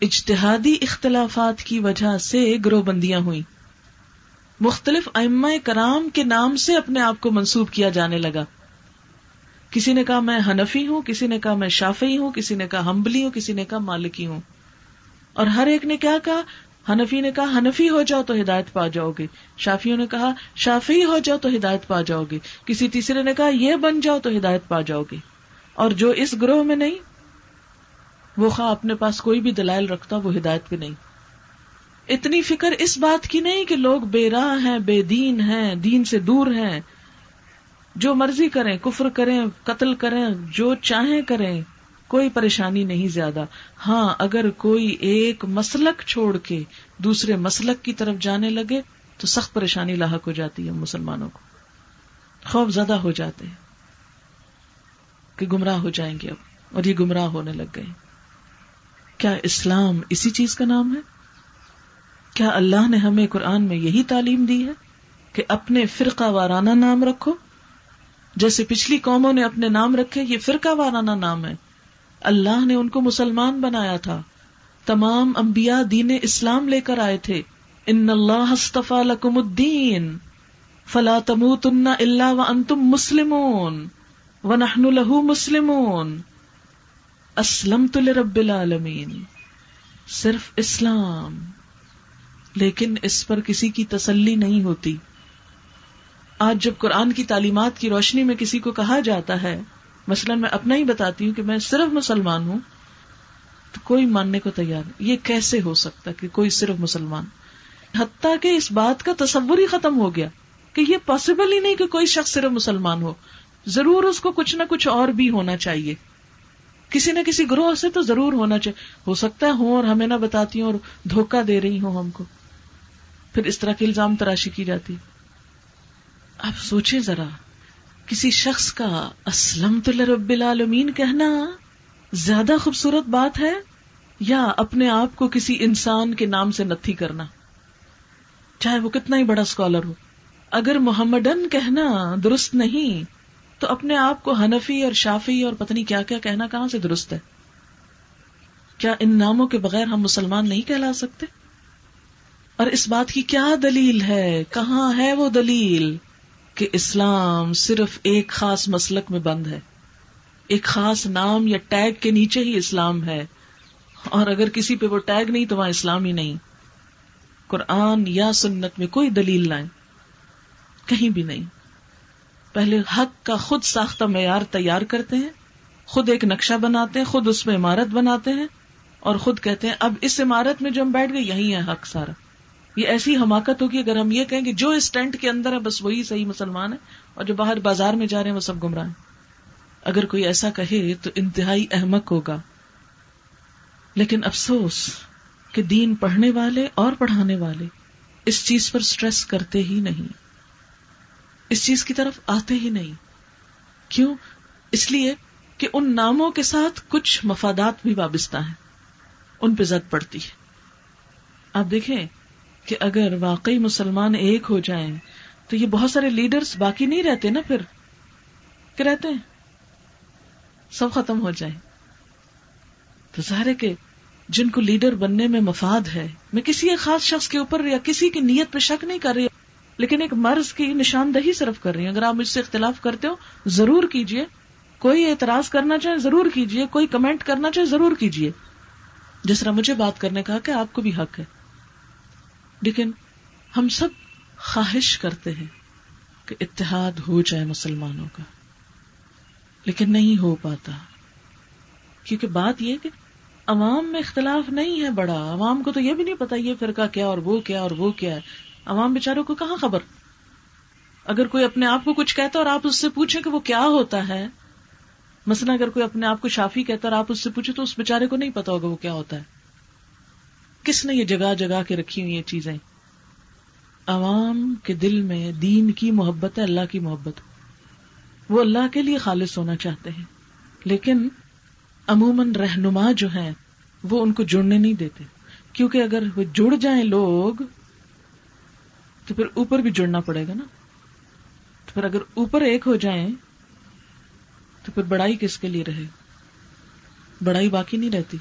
اجتہادی اختلافات کی وجہ سے گروہ بندیاں ہوئی مختلف ام کرام کے نام سے اپنے آپ کو منسوب کیا جانے لگا۔ کسی نے کہا میں ہنفی ہوں، کسی نے کہا میں شافی ہوں، کسی نے کہا ہمبلی ہوں، کسی نے کہا مالکی ہوں۔ اور ہر ایک نے کیا کہا؟ ہنفی نے کہا ہنفی ہو جاؤ تو ہدایت پا جاؤ گے شافیوں نے کہا، شافی ہو جاؤ تو ہدایت پا جاؤ گے کسی تیسرے نے کہا، یہ بن جاؤ تو ہدایت پا جاؤ گے اور جو اس گروہ میں نہیں، وہ خواہ اپنے پاس کوئی بھی دلائل رکھتا، وہ ہدایت پہ نہیں۔ اتنی فکر اس بات کی نہیں کہ لوگ بے راہ ہیں، بے دین ہیں، دین سے دور ہیں۔ جو مرضی کریں، کفر کریں، قتل کریں، جو چاہیں کریں۔ کوئی پریشانی نہیں زیادہ۔ ہاں اگر کوئی ایک مسلک چھوڑ کے دوسرے مسلک کی طرف جانے لگے تو سخت پریشانی لاحق ہو جاتی ہے مسلمانوں کو۔ خوف زدہ ہو جاتے ہیں کہ گمراہ ہو جائیں گے اب اور یہ گمراہ ہونے لگ گئے۔ کیا اسلام اسی چیز کا نام ہے؟ کیا اللہ نے ہمیں قرآن میں یہی تعلیم دی ہے کہ اپنے فرقہ وارانہ نام رکھو؟ جیسے پچھلی قوموں نے اپنے نام رکھے، یہ فرقہ وارانہ نام ہے۔ اللہ نے ان کو مسلمان بنایا تھا۔ تمام انبیاء دین اسلام لے کر آئے تھے۔ ان اللہ لکم الدین۔ فلا تموتن الا وانتم مسلمون۔ ونحن له مسلمون۔ اسلمت لرب العالمین۔ صرف اسلام۔ لیکن اس پر کسی کی تسلی نہیں ہوتی۔ آج جب قرآن کی تعلیمات کی روشنی میں کسی کو کہا جاتا ہے مثلاً میں اپنا ہی بتاتی ہوں کہ میں صرف مسلمان ہوں تو کوئی ماننے کو تیار نہیں۔ یہ کیسے ہو سکتا کہ کوئی صرف مسلمان؟ حتیٰ کہ اس بات کا تصور ہی ختم ہو گیا کہ یہ پاسبل ہی نہیں کہ کوئی شخص صرف مسلمان ہو۔ ضرور اس کو کچھ نہ کچھ اور بھی ہونا چاہیے۔ کسی نہ کسی گروہ سے تو ضرور ہونا چاہیے۔ ہو سکتا ہے ہوں اور ہمیں نہ بتاتی ہوں اور دھوکہ دے رہی ہوں ہم کو۔ پھر اس طرح کے الزام تراشی کی جاتی۔ آپ سوچیں ذرا۔ کسی شخص کا اسلم تو رب العالمین کہنا زیادہ خوبصورت بات ہے یا اپنے آپ کو کسی انسان کے نام سے نتھی کرنا؟ چاہے وہ کتنا ہی بڑا اسکالر ہو۔ اگر محمدن کہنا درست نہیں، تو اپنے آپ کو حنفی اور شافی اور پتنی کیا کیا کہنا کہاں سے درست ہے؟ کیا ان ناموں کے بغیر ہم مسلمان نہیں کہلا سکتے؟ اور اس بات کی کیا دلیل ہے؟ کہاں ہے وہ دلیل؟ کہ اسلام صرف ایک خاص مسلک میں بند ہے۔ ایک خاص نام یا ٹیگ کے نیچے ہی اسلام ہے۔ اور اگر کسی پہ وہ ٹیگ نہیں تو وہاں اسلام ہی نہیں۔ قرآن یا سنت میں کوئی دلیل لائیں کہیں بھی نہیں۔ پہلے حق کا خود ساختہ معیار تیار کرتے ہیں۔ خود ایک نقشہ بناتے ہیں، خود اس میں عمارت بناتے ہیں اور خود کہتے ہیں، اب اس عمارت میں جو ہم بیٹھ گئے، یہی ہے حق سارا۔ یہ ایسی حماقت ہوگی، اگر ہم یہ کہیں کہ جو اس ٹینٹ کے اندر ہے، بس وہی صحیح مسلمان ہے، اور جو باہر بازار میں جا رہے ہیں، وہ سب گمراہ ہیں۔ اگر کوئی ایسا کہے تو انتہائی احمق ہوگا۔ لیکن افسوس کہ دین پڑھنے والے اور پڑھانے والے اس چیز پر سٹریس کرتے ہی نہیں۔ اس چیز کی طرف آتے ہی نہیں۔ کیوں؟ اس لیے کہ ان ناموں کے ساتھ کچھ مفادات بھی وابستہ ہیں۔ ان پہ زد پڑتی ہے۔ آپ دیکھیں کہ اگر واقعی مسلمان ایک ہو جائیں، تو یہ بہت سارے لیڈرز باقی نہیں رہتے نا پھر؟ کہ رہتے ہیں؟ سب ختم ہو جائیں۔ تو ظاہر کہ جن کو لیڈر بننے میں مفاد ہے، میں کسی ایک خاص شخص کے اوپر یا کسی کی نیت پہ شک نہیں کر رہی، لیکن ایک مرض کی نشاندہی صرف کر رہی ہوں اگر آپ مجھ سے اختلاف کرتے ہو، ضرور کیجیے کوئی اعتراض کرنا چاہے، ضرور کیجیے کوئی کمنٹ کرنا چاہے، ضرور کیجیے جس طرح مجھے بات کرنے کا کہ آپ کو بھی حق ہے۔ لیکن ہم سب خواہش کرتے ہیں کہ اتحاد ہو جائے مسلمانوں کا، لیکن نہیں ہو پاتا۔ کیونکہ بات یہ کہ عوام میں اختلاف نہیں ہے بڑا۔ عوام کو تو یہ بھی نہیں پتا یہ فرقہ کیا اور وہ کیا اور وہ کیا ہے۔ عوام بےچاروں کو کہاں خبر؟ اگر کوئی اپنے آپ کو کچھ کہتا اور آپ اس سے پوچھیں کہ وہ کیا ہوتا ہے، مثلا اگر کوئی اپنے آپ کو شافی کہتا اور آپ اس سے پوچھے تو اس بےچارے کو نہیں پتا ہوگا وہ کیا ہوتا ہے۔ کس نے یہ جگہ جگہ کے رکھی ہوئی یہ چیزیں؟ عوام کے دل میں دین کی محبت ہے، اللہ کی محبت۔ وہ اللہ کے لیے خالص ہونا چاہتے ہیں، لیکن عموماً رہنما جو ہیں، وہ ان کو جڑنے نہیں دیتے۔ کیونکہ اگر وہ جڑ جائیں لوگ، تو پھر اوپر بھی جڑنا پڑے گا نا۔ تو پھر اگر اوپر ایک ہو جائیں، تو پھر بڑائی کس کے لیے رہے؟ بڑائی باقی نہیں رہتی۔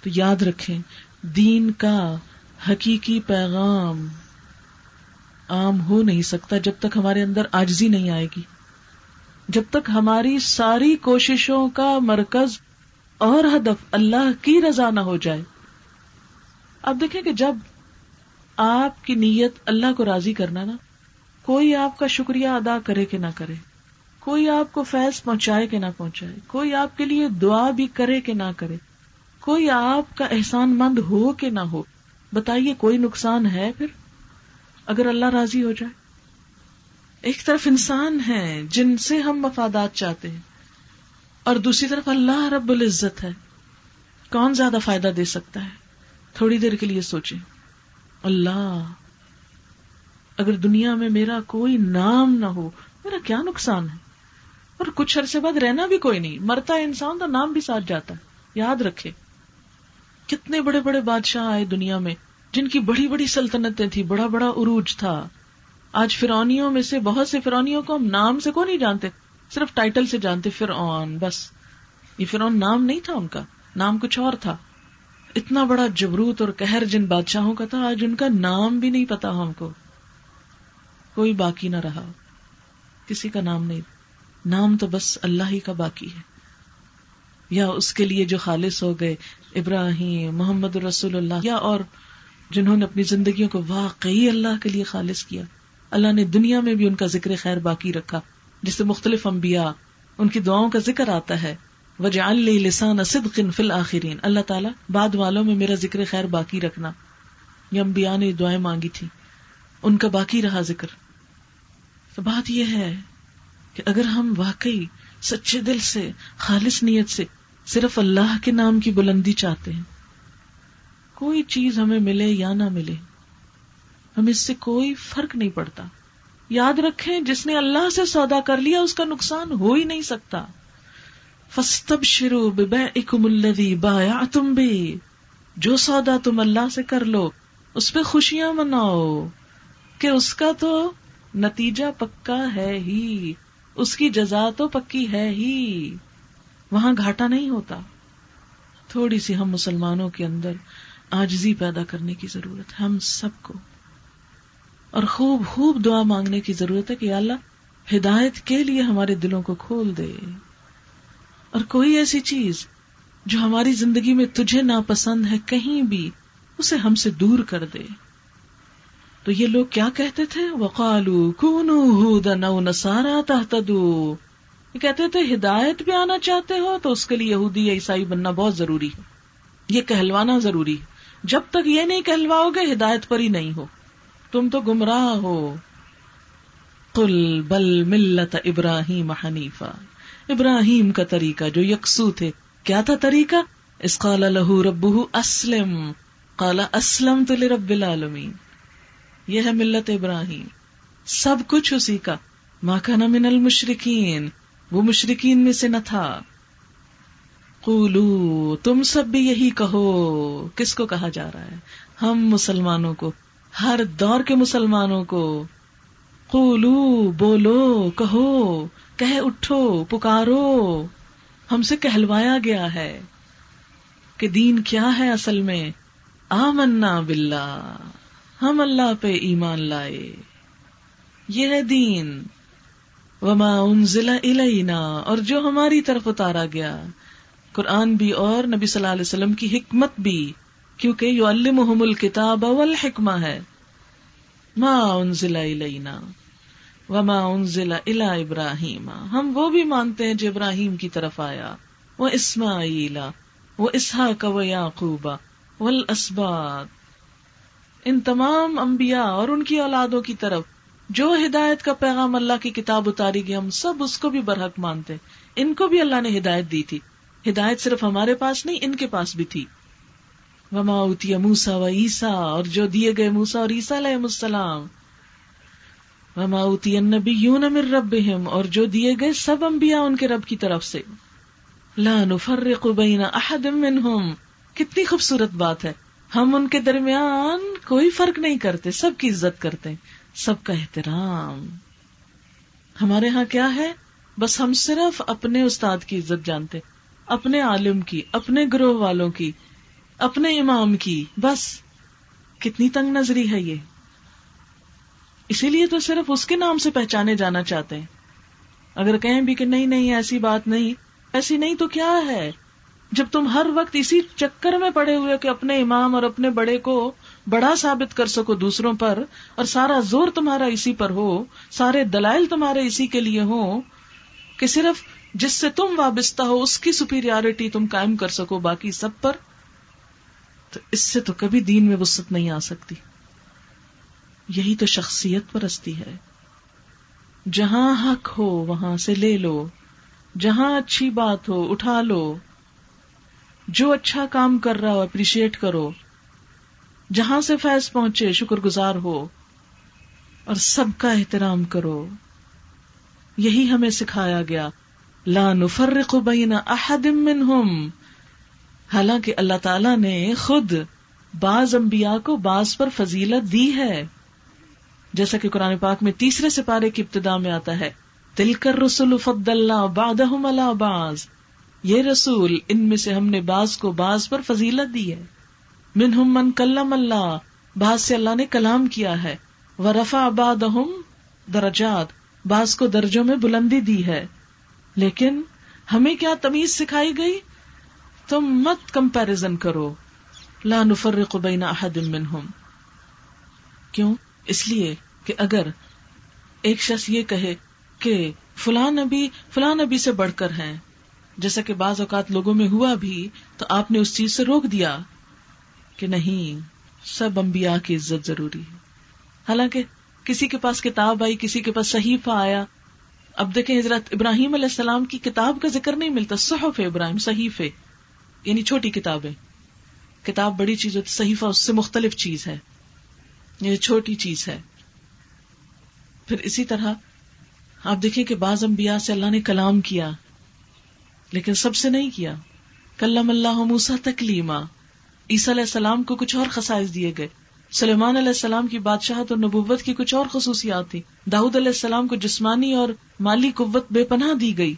تو یاد رکھیں، دین کا حقیقی پیغام عام ہو نہیں سکتا جب تک ہمارے اندر آجزی نہیں آئے گی۔ جب تک ہماری ساری کوششوں کا مرکز اور ہدف اللہ کی رضا نہ ہو جائے۔ اب دیکھیں کہ جب آپ کی نیت اللہ کو راضی کرنا نا، کوئی آپ کا شکریہ ادا کرے کہ نہ کرے، کوئی آپ کو فیض پہنچائے کہ نہ پہنچائے، کوئی آپ کے لیے دعا بھی کرے کہ نہ کرے کوئی آپ کا احسان مند ہو کہ نہ ہو، بتائیے کوئی نقصان ہے پھر؟ اگر اللہ راضی ہو جائے۔ ایک طرف انسان ہے جن سے ہم مفادات چاہتے ہیں، اور دوسری طرف اللہ رب العزت ہے۔ کون زیادہ فائدہ دے سکتا ہے؟ تھوڑی دیر کے لیے سوچیں۔ اللہ، اگر دنیا میں میرا کوئی نام نہ ہو، میرا کیا نقصان ہے؟ اور کچھ عرصے بعد رہنا بھی کوئی نہیں، مرتا ہے انسان تو نام بھی ساتھ جاتا ہے۔ یاد رکھے کتنے بڑے بڑے بادشاہ آئے دنیا میں، جن کی بڑی بڑی سلطنتیں تھی بڑا بڑا عروج تھا۔ آج فرونیوں میں سے بہت سے فرونیوں کو ہم نام سے کو نہیں جانتے؟ صرف ٹائٹل سے جانتے، فرعون، بس۔ یہ فرعون نام نہیں تھا ان کا، نام کچھ اور تھا۔ اتنا بڑا جبروت اور کہر جن بادشاہوں کا تھا، آج ان کا نام بھی نہیں پتا ہم کو۔ کوئی باقی نہ رہا، کسی کا نام نہیں۔ نام تو بس اللہ ہی کا باقی ہے۔ یا اس کے لیے جو خالص ہو گئے، ابراہیم، محمد رسول اللہ، یا اور جنہوں نے اپنی زندگیوں کو واقعی اللہ کے لیے خالص کیا۔ اللہ نے دنیا میں بھی ان کا ذکر خیر باقی رکھا، جس سے مختلف انبیاء ان کی دعاؤں کا ذکر آتا ہے۔ وجہ لسان صدق فی الآخرین اللہ تعالیٰ بعد والوں میں میرا ذکر خیر باقی رکھنا۔ یہ انبیاء نے دعائیں مانگی تھی ان کا باقی رہا ذکر۔ تو بات یہ ہے کہ اگر ہم واقعی سچے دل سے، خالص نیت سے صرف اللہ کے نام کی بلندی چاہتے ہیں۔ کوئی چیز ہمیں ملے یا نہ ملے ہمیں اس سے کوئی فرق نہیں پڑتا۔ یاد رکھیں، جس نے اللہ سے سودا کر لیا، اس کا نقصان ہو ہی نہیں سکتا۔ فستب شروع اکم بایا تم بھی جو سودا تم اللہ سے کر لو، اس پہ خوشیاں مناؤ۔ کہ اس کا تو نتیجہ پکا ہے ہی، اس کی جزا تو پکی ہے ہی۔ وہاں گھاٹا نہیں ہوتا۔ تھوڑی سی ہم مسلمانوں کے اندر آجزی پیدا کرنے کی ضرورت ہے، ہم سب کو۔ اور خوب خوب دعا مانگنے کی ضرورت ہے کہ اللہ ہدایت کے لیے ہمارے دلوں کو کھول دے۔ اور کوئی ایسی چیز جو ہماری زندگی میں تجھے ناپسند ہے کہیں بھی، اسے ہم سے دور کر دے۔ تو یہ لوگ کیا کہتے تھے؟ وقالو کونو نسارا تحتدو یہ کہتے تھے ہدایت پہ آنا چاہتے ہو تو اس کے لیے یہودی یا عیسائی بننا بہت ضروری ہے۔ یہ کہلوانا ضروری ہے۔ جب تک یہ نہیں کہلواؤ گے، ہدایت پر ہی نہیں ہو۔ تم تو گمراہ ہو۔ کل بل ملت ابراہیم حنیفہ ابراہیم کا طریقہ جو یکسو تھے۔ کیا تھا طریقہ؟ اس قال لہو رب اسلم۔ کالا اسلم تو رب العالمین۔ یہ ہے ملت ابراہیم۔ سب کچھ اسی کا۔ ماں کا من المشرقین وہ مشرقین میں سے نہ تھا۔ قولو، تم سب بھی یہی کہو۔ کس کو کہا جا رہا ہے؟ ہم مسلمانوں کو، ہر دور کے مسلمانوں کو۔ قولو، بولو، کہو کہ اٹھو، پکارو۔ ہم سے کہلوایا گیا ہے کہ دین کیا ہے اصل میں۔ آمنا باللہ۔ ہم اللہ پہ ایمان لائے۔ یہ ہے دین۔ وما انزل الینا اور جو ہماری طرف اتارا گیا۔ قرآن بھی اور نبی صلی اللہ علیہ وسلم کی حکمت بھی، کیونکہ یو المحم الکتاب والحکمہ ہے۔ ما انزل الینا وما انزل الا ابراہیم ہم وہ بھی مانتے ہیں جو ابراہیم کی طرف آیا۔ وہ اسماعیل وہ اسحاق و یعقوبا والاسباط ان تمام انبیاء اور ان کی اولادوں کی طرف جو ہدایت کا پیغام اللہ کی کتاب اتاری گئی، ہم سب اس کو بھی برحق مانتے۔ ان کو بھی اللہ نے ہدایت دی تھی۔ ہدایت صرف ہمارے پاس نہیں، ان کے پاس بھی تھی۔ وما اوتی موسا و عیسا اور جو دیے گئے موسا اور عیسا علیہ السلام۔ وماؤتی نبی یون امر رب اور جو دیے گئے سب انبیاء ان کے رب کی طرف سے۔ لا نفرق بین احد منہم کتنی خوبصورت بات ہے۔ ہم ان کے درمیان کوئی فرق نہیں کرتے، سب کی عزت کرتے۔ سب کا احترام۔ ہمارے ہاں کیا ہے؟ بس ہم صرف اپنے استاد کی عزت جانتے، اپنے عالم کی، اپنے گروہ والوں کی، اپنے امام کی، بس۔ کتنی تنگ نظری ہے یہ۔ اسی لیے تو صرف اس کے نام سے پہچانے جانا چاہتے ہیں۔ اگر کہیں بھی کہ نہیں نہیں، ایسی بات نہیں، ایسی نہیں تو کیا ہے؟ جب تم ہر وقت اسی چکر میں پڑے ہوئے کہ اپنے امام اور اپنے بڑے کو بڑا ثابت کر سکو دوسروں پر اور سارا زور تمہارا اسی پر ہو، سارے دلائل تمہارے اسی کے لیے ہو کہ صرف جس سے تم وابستہ ہو، اس کی سپیریورٹی تم قائم کر سکو، باقی سب پر تو اس سے تو کبھی دین میں وسط نہیں آ سکتی۔ یہی تو شخصیت پرستی ہے۔ جہاں حق ہو، وہاں سے لے لو۔ جہاں اچھی بات ہو، اٹھا لو۔ جو اچھا کام کر رہا ہو، اپریشیٹ کرو۔ جہاں سے فیض پہنچے شکر گزار ہو اور سب کا احترام کرو۔ یہی ہمیں سکھایا گیا۔ لا نفرق بین احد منہم۔ حالانکہ اللہ تعالی نے خود بعض انبیاء کو بعض پر فضیلت دی ہے۔ جیسا کہ قرآن پاک میں تیسرے سپارے کی ابتدا میں آتا ہے۔ دل کر رسول فد اللہ باد باز یہ رسول ان میں سے ہم نے باز کو باز پر فضیلت دی ہے۔ منہم من کلم اللہ باز سے اللہ نے کلام کیا ہے۔ وہ رفا آباد درجات باز کو درجوں میں بلندی دی ہے۔ لیکن ہمیں کیا تمیز سکھائی گئی؟ تم مت کمپیرزن کرو۔ لا نفرق بین احد منہم۔ کیوں؟ اس لیے کہ اگر ایک شخص یہ کہے کہ فلاں نبی فلاں نبی سے بڑھ کر ہیں، جیسا کہ بعض اوقات لوگوں میں ہوا بھی، تو آپ نے اس چیز سے روک دیا۔ کہ نہیں، سب انبیاء کی عزت ضروری ہے۔ حالانکہ کسی کے پاس کتاب آئی، کسی کے پاس صحیفہ آیا۔ اب دیکھیں حضرت ابراہیم علیہ السلام کی کتاب کا ذکر نہیں ملتا، صحف ابراہیم، صحیفے یعنی چھوٹی کتابیں۔ کتاب بڑی چیز ہوتی صحیفہ اس سے مختلف چیز ہے یہ چھوٹی چیز ہے۔ پھر اسی طرح آپ دیکھیں کہ بعض انبیاء سے اللہ نے کلام کیا، لیکن سب سے نہیں کیا۔ کلم اللہ موسا تکلیما۔ عیسی علیہ السلام کو کچھ اور خسائش دیے گئے۔ سلیمان علیہ السلام کی بادشاہت اور نبوت کی کچھ اور خصوصیات تھی داود علیہ السلام کو جسمانی اور مالی قوت بے پناہ دی گئی۔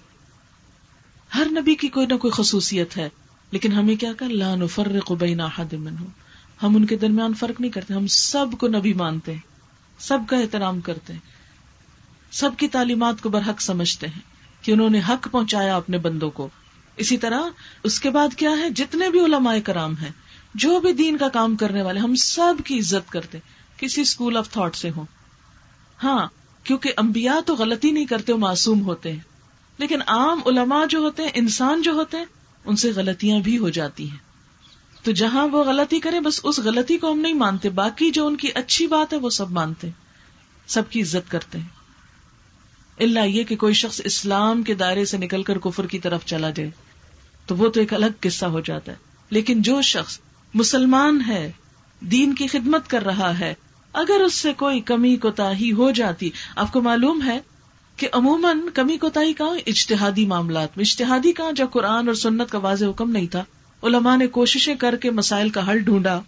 ہر نبی کی کوئی نہ کوئی خصوصیت ہے، لیکن ہمیں کیا کہ لان فرق بینا ہم ان کے درمیان فرق نہیں کرتے، ہم سب کو نبی مانتے ہیں، سب کا احترام کرتے ہیں، سب کی تعلیمات کو برحق سمجھتے ہیں کہ انہوں نے حق پہنچایا اپنے بندوں کو۔ اسی طرح اس کے بعد کیا ہے؟ جتنے بھی علماء کرام ہیں جو بھی دین کا کام کرنے والے، ہم سب کی عزت کرتے، کسی اسکول آف تھاٹ سے ہوں۔ ہاں کیونکہ امبیا تو غلطی نہیں کرتے، وہ معصوم ہوتے ہیں۔ لیکن عام علماء جو ہوتے ہیں، انسان جو ہوتے ہیں، ان سے غلطیاں بھی ہو جاتی ہیں۔ تو جہاں وہ غلطی کرے، بس اس غلطی کو ہم نہیں مانتے، باقی جو ان کی اچھی بات ہے، وہ سب مانتے۔ سب کی عزت کرتے ہیں۔ اللہ یہ کہ کوئی شخص اسلام کے دائرے سے نکل کر کفر کی طرف چلا جائے، تو وہ تو ایک الگ قصہ ہو جاتا ہے۔ لیکن جو شخص مسلمان ہے، دین کی خدمت کر رہا ہے۔ اگر اس سے کوئی کمی کوتا ہو جاتی، آپ کو معلوم ہے کہ عموماً کمی کوتا کہاں؟ اجتہادی معاملات میں۔ اجتہادی کہاں؟ جب قرآن اور سنت کا واضح حکم نہیں تھا۔ علماء نے کوششیں کر کے مسائل کا حل ڈھونڈا۔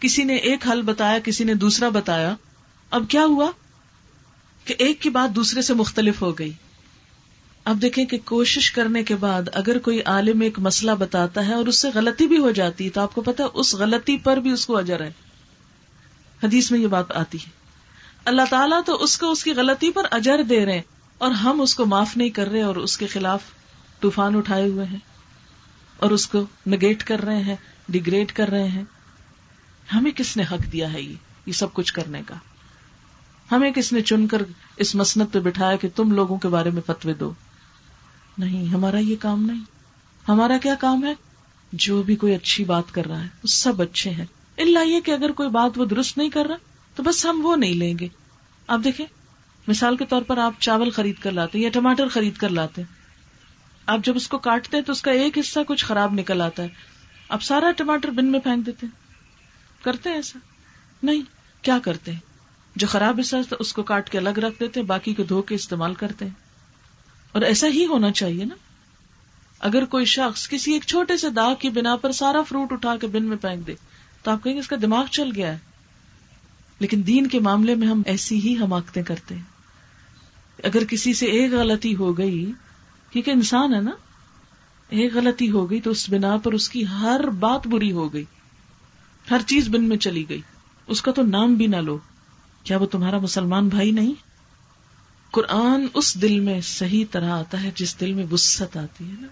کسی نے ایک حل بتایا، کسی نے دوسرا بتایا۔ اب کیا ہوا؟ کہ ایک کی بات دوسرے سے مختلف ہو گئی۔ اب دیکھیں کہ کوشش کرنے کے بعد اگر کوئی عالم ایک مسئلہ بتاتا ہے اور اس سے غلطی بھی ہو جاتی ہے، تو آپ کو پتا اس غلطی پر بھی اس کو اجر ہے۔ حدیث میں یہ بات آتی ہے۔ اللہ تعالیٰ تو اس کو اس کی غلطی پر اجر دے رہے ہیں اور ہم اس کو معاف نہیں کر رہے اور اس کے خلاف طوفان اٹھائے ہوئے ہیں اور اس کو نگیٹ کر رہے ہیں ڈیگریڈ کر رہے ہیں۔ ہمیں کس نے حق دیا ہے یہ؟ یہ سب کچھ کرنے کا۔ ہمیں کس نے چن کر اس مسنت پہ بٹھایا کہ تم لوگوں کے بارے میں فتوی دو؟ نہیں، ہمارا یہ کام نہیں۔ ہمارا کیا کام ہے؟ جو بھی کوئی اچھی بات کر رہا ہے، وہ سب اچھے ہیں۔ اللہ یہ کہ اگر کوئی بات وہ درست نہیں کر رہا، تو بس ہم وہ نہیں لیں گے۔ آپ دیکھیں، مثال کے طور پر آپ چاول خرید کر لاتے یا ٹماٹر خرید کر لاتے آپ جب اس کو کاٹتے ہیں تو اس کا ایک حصہ کچھ خراب نکل آتا ہے۔ آپ سارا ٹماٹر بن میں پھینک دیتے کرتے ہیں ایسا؟ نہیں، کیا کرتے ہیں؟ جو خراب حصہ اس کو کاٹ کے الگ رکھ دیتے باقی کو دھو کے استعمال کرتے ہیں۔ اور ایسا ہی ہونا چاہیے نا۔ اگر کوئی شخص کسی ایک چھوٹے سے داغ کی بنا پر سارا فروٹ اٹھا کے بن میں پھینک دے، تو آپ کہیں گے اس کا دماغ چل گیا ہے۔ لیکن دین کے معاملے میں ہم ایسی ہی حماقتیں کرتے ہیں۔ اگر کسی سے ایک غلطی ہو گئی، کیونکہ انسان ہے نا، ایک غلطی ہو گئی تو اس بنا پر اس کی ہر بات بری ہو گئی۔ ہر چیز بن میں چلی گئی۔ اس کا تو نام بھی نہ لو۔ کیا وہ تمہارا مسلمان بھائی نہیں؟ قرآن اس دل میں صحیح طرح آتا ہے جس دل میں وسط آتی ہے نا؟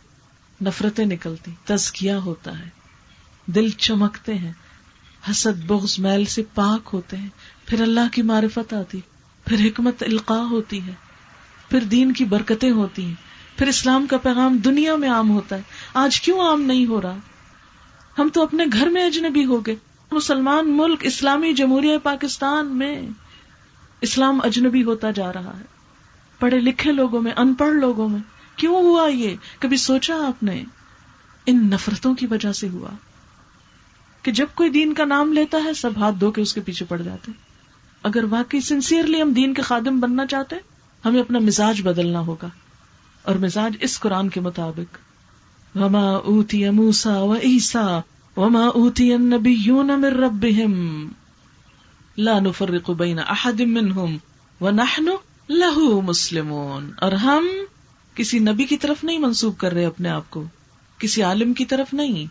نفرتیں نکلتی تزکیا ہوتا ہے، دل چمکتے ہیں، حسد، بغض، میل سے پاک ہوتے ہیں، پھر اللہ کی معرفت آتی، پھر حکمت القاع ہوتی ہے، پھر دین کی برکتیں ہوتی ہیں، پھر اسلام کا پیغام دنیا میں عام ہوتا ہے۔ آج کیوں عام نہیں ہو رہا؟ ہم تو اپنے گھر میں اجنبی ہو گئے۔ مسلمان ملک، اسلامی جمہوریہ پاکستان میں اسلام اجنبی ہوتا جا رہا ہے۔ پڑھے لکھے لوگوں میں، ان پڑھ لوگوں میں۔ کیوں ہوا یہ؟ کبھی سوچا آپ نے؟ ان نفرتوں کی وجہ سے ہوا۔ کہ جب کوئی دین کا نام لیتا ہے، سب ہاتھ دھو کے اس کے پیچھے پڑ جاتے۔ اگر واقعی سنسیئرلی ہم دین کے خادم بننا چاہتے، ہمیں اپنا مزاج بدلنا ہوگا۔ اور مزاج اس قرآن کے مطابق۔ وما اوتی موسا و عیسا وما اوتی النبیون من ربهم لا نفرق بین احد منهم ونحن له مسلمون، اور ہم کسی نبی کی طرف نہیں منسوب کر رہے اپنے آپ کو۔ کسی عالم کی طرف نہیں،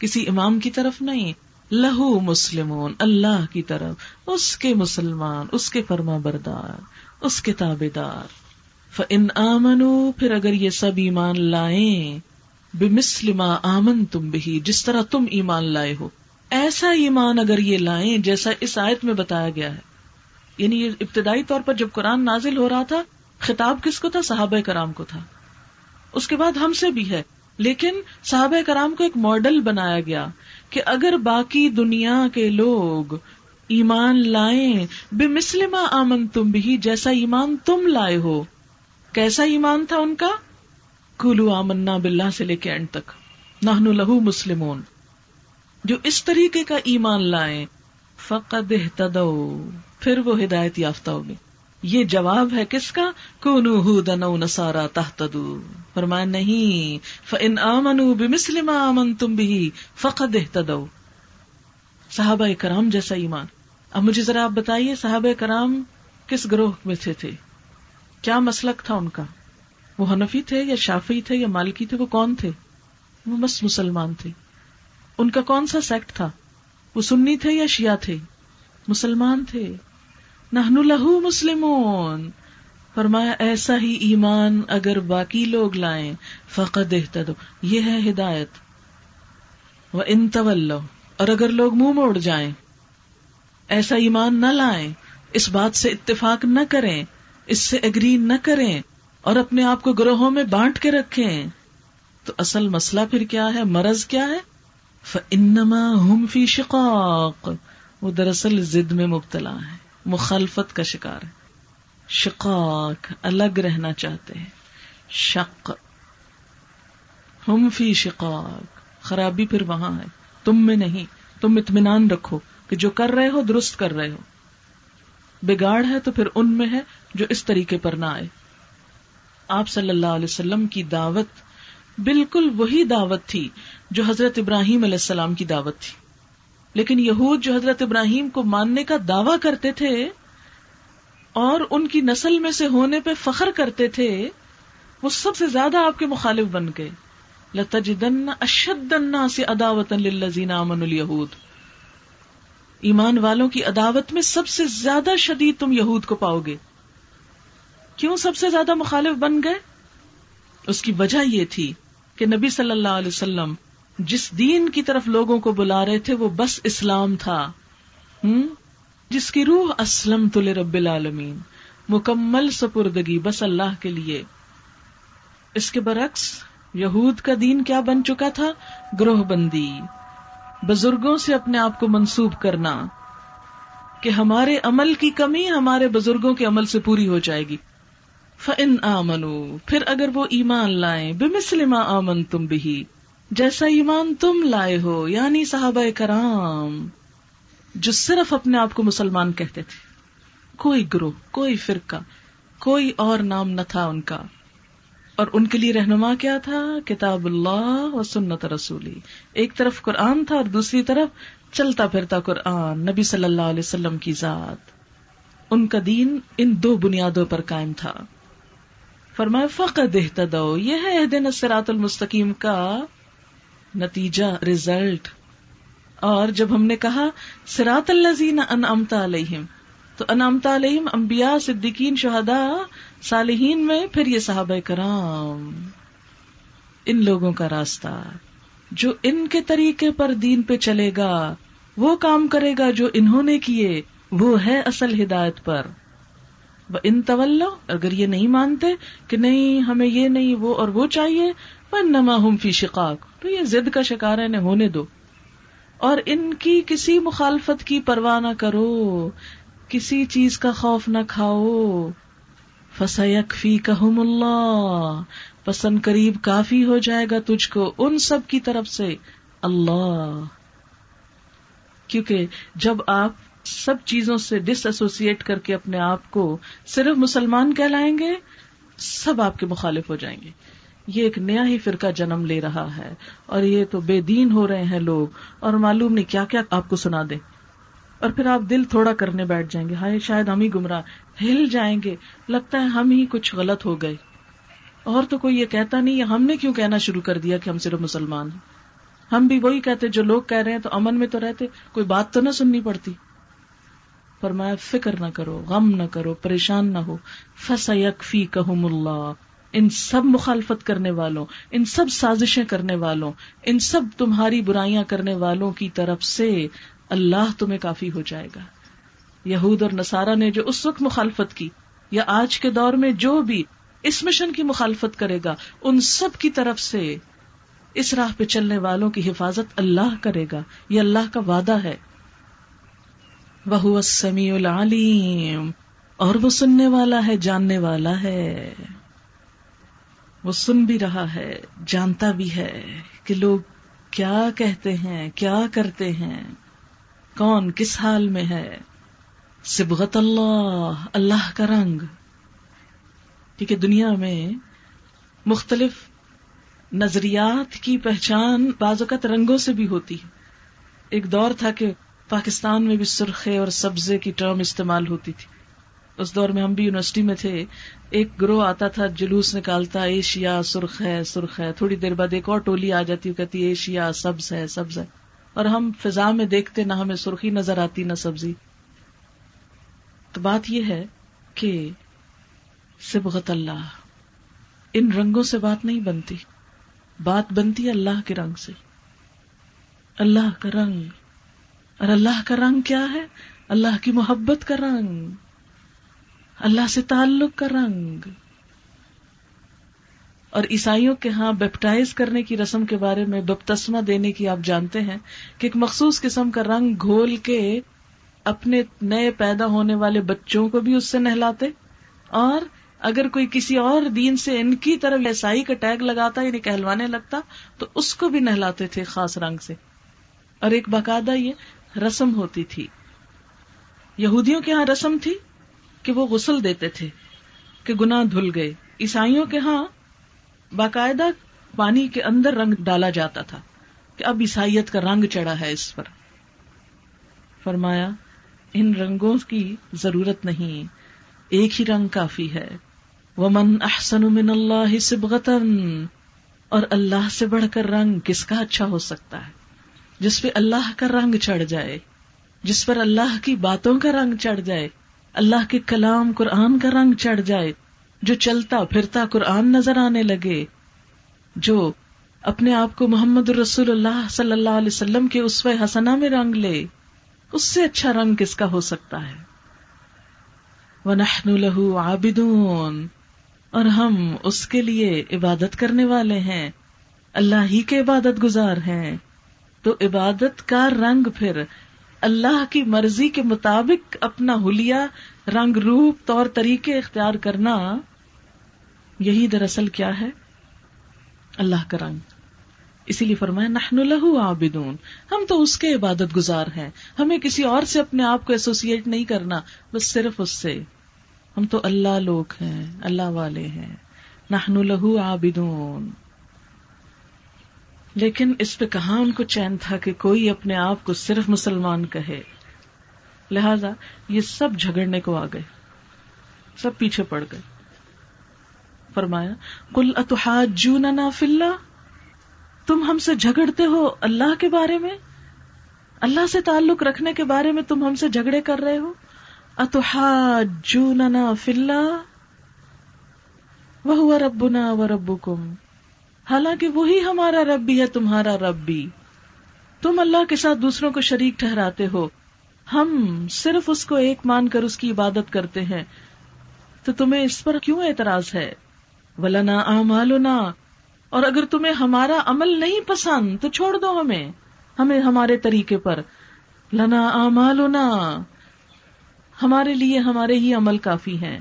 کسی امام کی طرف نہیں۔ لہو مسلمون، اللہ کی طرف۔ اس کے مسلمان، اس کے فرما بردار اس کے تابے دار فن آمنو پھر اگر یہ سب ایمان لائیں بے مسلم آمن تم بھی جس طرح تم ایمان لائے ہو۔ ایسا ایمان اگر یہ لائیں، جیسا اس آیت میں بتایا گیا ہے۔ یعنی یہ ابتدائی طور پر جب قرآن نازل ہو رہا تھا، خطاب کس کو تھا؟ صحابہ کرام کو تھا۔ اس کے بعد ہم سے بھی ہے۔ لیکن صحابہ کرام کو ایک ماڈل بنایا گیا کہ اگر باقی دنیا کے لوگ ایمان لائیں بے مسلم آمن تم بھی جیسا ایمان تم لائے ہو۔ کیسا ایمان تھا ان کا؟ کلو آمنا بلّہ سے لے کے اینڈ تک۔ نہ لہو مسلمون۔ جو اس طریقے کا ایمان لائیں، فقد پھر وہ ہدایت یافتہ ہوگی۔ یہ جواب ہے کس کا؟ کونو دنو نسارا تحتدو فرمایا، نہیں فن آمن بمسلم آمن تم بھی فقد اہتدو صحابہ کرام جیسا ایمان۔ اب مجھے ذرا آپ بتائیے، صحابہ کرام کس گروہ میں تھے تھے؟ کیا مسلک تھا ان کا؟ وہ حنفی تھے یا شافی تھے یا مالکی تھے؟ وہ کون تھے؟ وہ بس مسلمان تھے۔ ان کا کون سا سیکٹ تھا؟ وہ سنی تھے یا شیعہ تھے؟ مسلمان تھے۔ نہن لہو مسلم فرمایا، ایسا ہی ایمان اگر باقی لوگ لائیں، فقد اہتدو یہ ہے ہدایت۔ وہ ان طول اور اگر لوگ منہ موڑ جائیں، ایسا ایمان نہ لائیں، اس بات سے اتفاق نہ کریں، اس سے اگری نہ کریں، اور اپنے آپ کو گروہوں میں بانٹ کے رکھیں۔ تو اصل مسئلہ پھر کیا ہے؟ مرض کیا ہے؟ انما ہم فی شقاق۔ وہ دراصل زد میں مبتلا ہے مخالفت کا شکار ہے۔ شقاق، الگ رہنا چاہتے ہیں۔ شق۔ ہم فی شقاق۔ خرابی پھر وہاں ہے۔ تم میں نہیں۔ تم اطمینان رکھو کہ جو کر رہے ہو، درست کر رہے ہو۔ بگاڑ ہے تو پھر ان میں ہے جو اس طریقے پر نہ آئے۔ آپ صلی اللہ علیہ وسلم کی دعوت بالکل وہی دعوت تھی جو حضرت ابراہیم علیہ السلام کی دعوت تھی۔ لیکن یہود جو حضرت ابراہیم کو ماننے کا دعوی کرتے تھے اور ان کی نسل میں سے ہونے پہ فخر کرتے تھے، وہ سب سے زیادہ آپ کے مخالف بن گئے۔ لتجدن اشد سے اداوت امن الہود ایمان والوں کی عداوت میں سب سے زیادہ شدید تم یہود کو پاؤ گے۔ کیوں سب سے زیادہ مخالف بن گئے؟ اس کی وجہ یہ تھی کہ نبی صلی اللہ علیہ وسلم جس دین کی طرف لوگوں کو بلا رہے تھے وہ بس اسلام تھا۔ جس کی روح اسلم تل رب العالمین، مکمل سپردگی بس اللہ کے لیے۔ اس کے برعکس، یہود کا دین کیا بن چکا تھا؟ گروہ بندی۔ بزرگوں سے اپنے آپ کو منسوب کرنا۔ کہ ہمارے عمل کی کمی ہمارے بزرگوں کے عمل سے پوری ہو جائے گی۔ فن آمنو پھر اگر وہ ایمان لائیں بے مسلم آمن تم بھی جیسا ایمان تم لائے ہو یعنی صحابہ کرام، جو صرف اپنے آپ کو مسلمان کہتے تھے۔ کوئی گروہ، کوئی فرقہ، کوئی اور نام نہ تھا ان کا۔ اور ان کے لیے رہنما کیا تھا؟ کتاب اللہ و سنت رسولی۔ ایک طرف قرآن تھا اور دوسری طرف چلتا پھرتا قرآن، نبی صلی اللہ علیہ وسلم کی ذات۔ ان کا دین ان دو بنیادوں پر قائم تھا۔ فرمائے فقط اہتدو یہ ہے دن سرات المستقیم کا نتیجہ ریزلٹ اور جب ہم نے کہا سرات اللہ ان امتا علیہم، تو انمتا علیہم امبیا صدیقین شہدا صالحین میں پھر یہ صحابہ کرام، ان لوگوں کا راستہ، جو ان کے طریقے پر دین پہ چلے گا، وہ کام کرے گا جو انہوں نے کیے، وہ ہے اصل ہدایت پر۔ ان طول اگر یہ نہیں مانتے کہ نہیں، ہمیں یہ نہیں، وہ اور وہ چاہیے نما ہم فی شقاق۔ تو یہ زد کا شکار ہے، انہیں ہونے دو۔ اور ان کی کسی مخالفت کی پرواہ نہ کرو، کسی چیز کا خوف نہ کھاؤ۔ فسیک فی کہم اللہ پسند قریب کافی ہو جائے گا تجھ کو، ان سب کی طرف سے۔ اللہ۔ کیونکہ جب آپ سب چیزوں سے ڈس ایسوسیٹ کر کے اپنے آپ کو صرف مسلمان کہلائیں گے، سب آپ کے مخالف ہو جائیں گے۔ یہ ایک نیا ہی فرقہ جنم لے رہا ہے اور یہ تو بے دین ہو رہے ہیں لوگ اور معلوم نہیں کیا کیا آپ کو سنا دیں۔ اور پھر آپ دل تھوڑا کرنے بیٹھ جائیں گے۔ ہائے، شاید ہم ہی گمراہ، ہل جائیں گے۔ لگتا ہے ہم ہی کچھ غلط ہو گئے۔ اور تو کوئی یہ کہتا نہیں ہم نے کیوں کہنا شروع کر دیا کہ ہم صرف مسلمان ہیں؟ ہم بھی وہی کہتے، جو لوگ کہہ رہے ہیں تو امن میں تو رہتے، کوئی بات تو نہ سننی پڑتی۔ فرمایا، فکر نہ کرو، غم نہ کرو، پریشان نہ ہو۔ فس یکفی کہم اللہ ان سب مخالفت کرنے والوں، ان سب سازشیں کرنے والوں، ان سب تمہاری برائیاں کرنے والوں کی طرف سے اللہ تمہیں کافی ہو جائے گا۔ یہود اور نصارہ نے جو اس وقت مخالفت کی یا آج کے دور میں جو بھی اس مشن کی مخالفت کرے گا، ان سب کی طرف سے اس راہ پہ چلنے والوں کی حفاظت اللہ کرے گا، یہ اللہ کا وعدہ ہے۔ وہ سمیع العلیم اور وہ سننے والا ہے، جاننے والا ہے۔ وہ سن بھی رہا ہے، جانتا بھی ہے کہ لوگ کیا کہتے ہیں، کیا کرتے ہیں، کون کس حال میں ہے۔ سبغت اللہ اللہ کا رنگ۔ ٹھیک ہے، دنیا میں مختلف نظریات کی پہچان بعض اوقات رنگوں سے بھی ہوتی ہے۔ ایک دور تھا کہ پاکستان میں بھی سرخے اور سبزے کی ٹرم استعمال ہوتی تھی۔ اس دور میں ہم بھی یونیورسٹی میں تھے، ایک گروہ آتا تھا، جلوس نکالتا ایشیا سرخ ہے سرخ ہے، تھوڑی دیر بعد ایک اور ٹولی آ جاتی کہتی ایشیا سبز ہے سبز ہے۔ اور ہم فضا میں دیکھتے، نہ ہمیں سرخی نظر آتی، نہ سبزی۔ تو بات یہ ہے کہ سبغت اللہ، ان رنگوں سے بات نہیں بنتی۔ بات بنتی ہے اللہ کے رنگ سے۔ اللہ کا رنگ۔ اور اللہ کا رنگ کیا ہے؟ اللہ کی محبت کا رنگ۔ اللہ سے تعلق کا رنگ اور عیسائیوں کے ہاں بیپٹائز کرنے کی رسم کے بارے میں بپتسمہ دینے کی آپ جانتے ہیں کہ ایک مخصوص قسم کا رنگ گھول کے اپنے نئے پیدا ہونے والے بچوں کو بھی اس سے نہلاتے اور اگر کوئی کسی اور دین سے ان کی طرف عیسائی کا ٹیگ لگاتا یعنی کہلوانے لگتا تو اس کو بھی نہلاتے تھے خاص رنگ سے اور ایک باقاعدہ یہ رسم ہوتی تھی یہودیوں کے ہاں رسم تھی کہ وہ غسل دیتے تھے، کہ گنا دھل گئے۔ عیسائیوں کے ہاں باقاعدہ پانی کے اندر رنگ ڈالا جاتا تھا کہ اب عیسائیت کا رنگ چڑھا ہے اس پر۔ فرمایا، ان رنگوں کی ضرورت نہیں، ایک ہی رنگ کافی ہے۔ وہ من احسن من اللہ سبغتن اور اللہ سے بڑھ کر رنگ کس کا اچھا ہو سکتا ہے؟ جس پہ اللہ کا رنگ چڑھ جائے، جس پر اللہ کی باتوں کا رنگ چڑھ جائے اللہ کے کلام قرآن کا رنگ چڑھ جائے، جو چلتا پھرتا قرآن نظر آنے لگے، جو اپنے آپ کو محمد رسول اللہ صلی اللہ علیہ وسلم کے اس حسنا میں رنگ لے، اس سے اچھا رنگ کس کا ہو سکتا ہے؟ وہ لہو آبدون اور ہم اس کے لیے عبادت کرنے والے ہیں۔ اللہ ہی کے عبادت گزار ہیں۔ تو عبادت کا رنگ پھر اللہ کی مرضی کے مطابق اپنا ہولیا رنگ روپ، طور طریقے اختیار کرنا، یہی دراصل کیا ہے؟ اللہ کا رنگ۔ اسی لیے فرمایا، نحن لہو آبدون ہم تو اس کے عبادت گزار ہیں۔ ہمیں کسی اور سے اپنے آپ کو ایسوسیٹ نہیں کرنا، بس صرف اس سے۔ ہم تو اللہ لوگ ہیں، اللہ والے ہیں۔ نحن لہو آبدون لیکن اس پہ کہاں ان کو چین تھا کہ کوئی اپنے آپ کو صرف مسلمان کہے؟ لہذا یہ سب جھگڑنے کو آ گئے۔ سب پیچھے پڑ گئے۔ فرمایا کل اتحاد فلّہ تم ہم سے جھگڑتے ہو اللہ کے بارے میں؟ اللہ سے تعلق رکھنے کے بارے میں تم ہم سے جھگڑے کر رہے ہو؟ اتحاد فلّہ وہ ربنا و رب کم حالانکہ وہی ہمارا رب بھی ہے، تمہارا رب بھی۔ تم اللہ کے ساتھ دوسروں کو شریک ٹھہراتے ہو۔ ہم صرف اس کو ایک مان کر اس کی عبادت کرتے ہیں۔ تو تمہیں اس پر کیوں اعتراض ہے؟ ولنا اعمالنا اور اگر تمہیں ہمارا عمل نہیں پسند، تو چھوڑ دو ہمیں۔ ہمیں ہمارے طریقے پر۔ لنا اعمالنا ہمارے لیے ہمارے ہی عمل کافی ہیں۔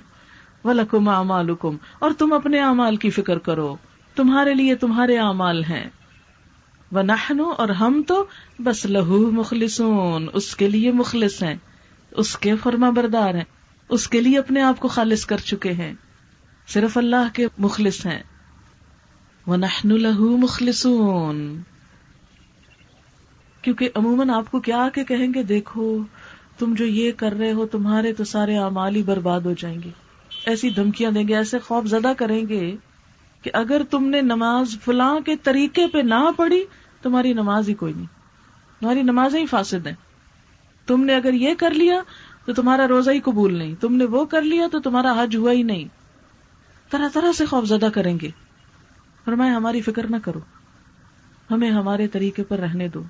ولکم اعمالکم اور تم اپنے اعمال کی فکر کرو۔ تمہارے لیے تمہارے اعمال ہیں۔ وہ نہنو اور ہم تو بس لہو مخلصون، اس کے لیے مخلص ہیں، اس کے فرما بردار ہیں، اس کے لیے اپنے آپ کو خالص کر چکے ہیں۔ صرف اللہ کے مخلص ہیں۔ وہ لہو مخلصون۔ کیونکہ عموماً آپ کو کیا کے کہیں گے، دیکھو، تم جو یہ کر رہے ہو، تمہارے تو سارے اعمال ہی برباد ہو جائیں گے۔ ایسی دھمکیاں دیں گے، ایسے خوف زدہ کریں گے۔ کہ اگر تم نے نماز فلاں کے طریقے پہ نہ پڑھی، تمہاری نماز ہی کوئی نہیں۔ تمہاری نماز ہی فاسد ہیں۔ تم نے اگر یہ کر لیا، تو تمہارا روزہ ہی قبول نہیں۔ تم نے وہ کر لیا، تو تمہارا حج ہوا ہی نہیں۔ طرح طرح سے خوف زدہ کریں گے۔ فرمائے، ہماری فکر نہ کرو۔ ہمیں ہمارے طریقے پر رہنے دو۔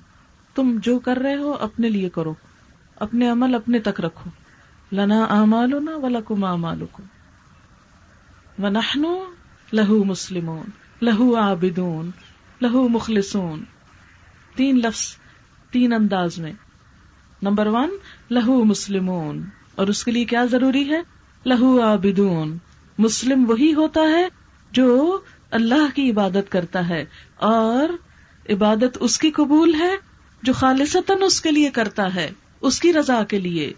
تم جو کر رہے ہو، اپنے لیے کرو۔ اپنے عمل اپنے تک رکھو۔ لنا امال و لکم امالکم ونحنو لہو مسلمون، لہو عابدون، لہو مخلصون۔ تین لفظ، تین انداز میں۔ نمبر ون، لہو مسلمون۔ اور اس کے لیے کیا ضروری ہے؟ لہو عابدون۔ مسلم وہی ہوتا ہے جو اللہ کی عبادت کرتا ہے، اور عبادت اس کی قبول ہے جو خالصتاً اس کے لیے کرتا ہے، اس کی رضا کے لیے۔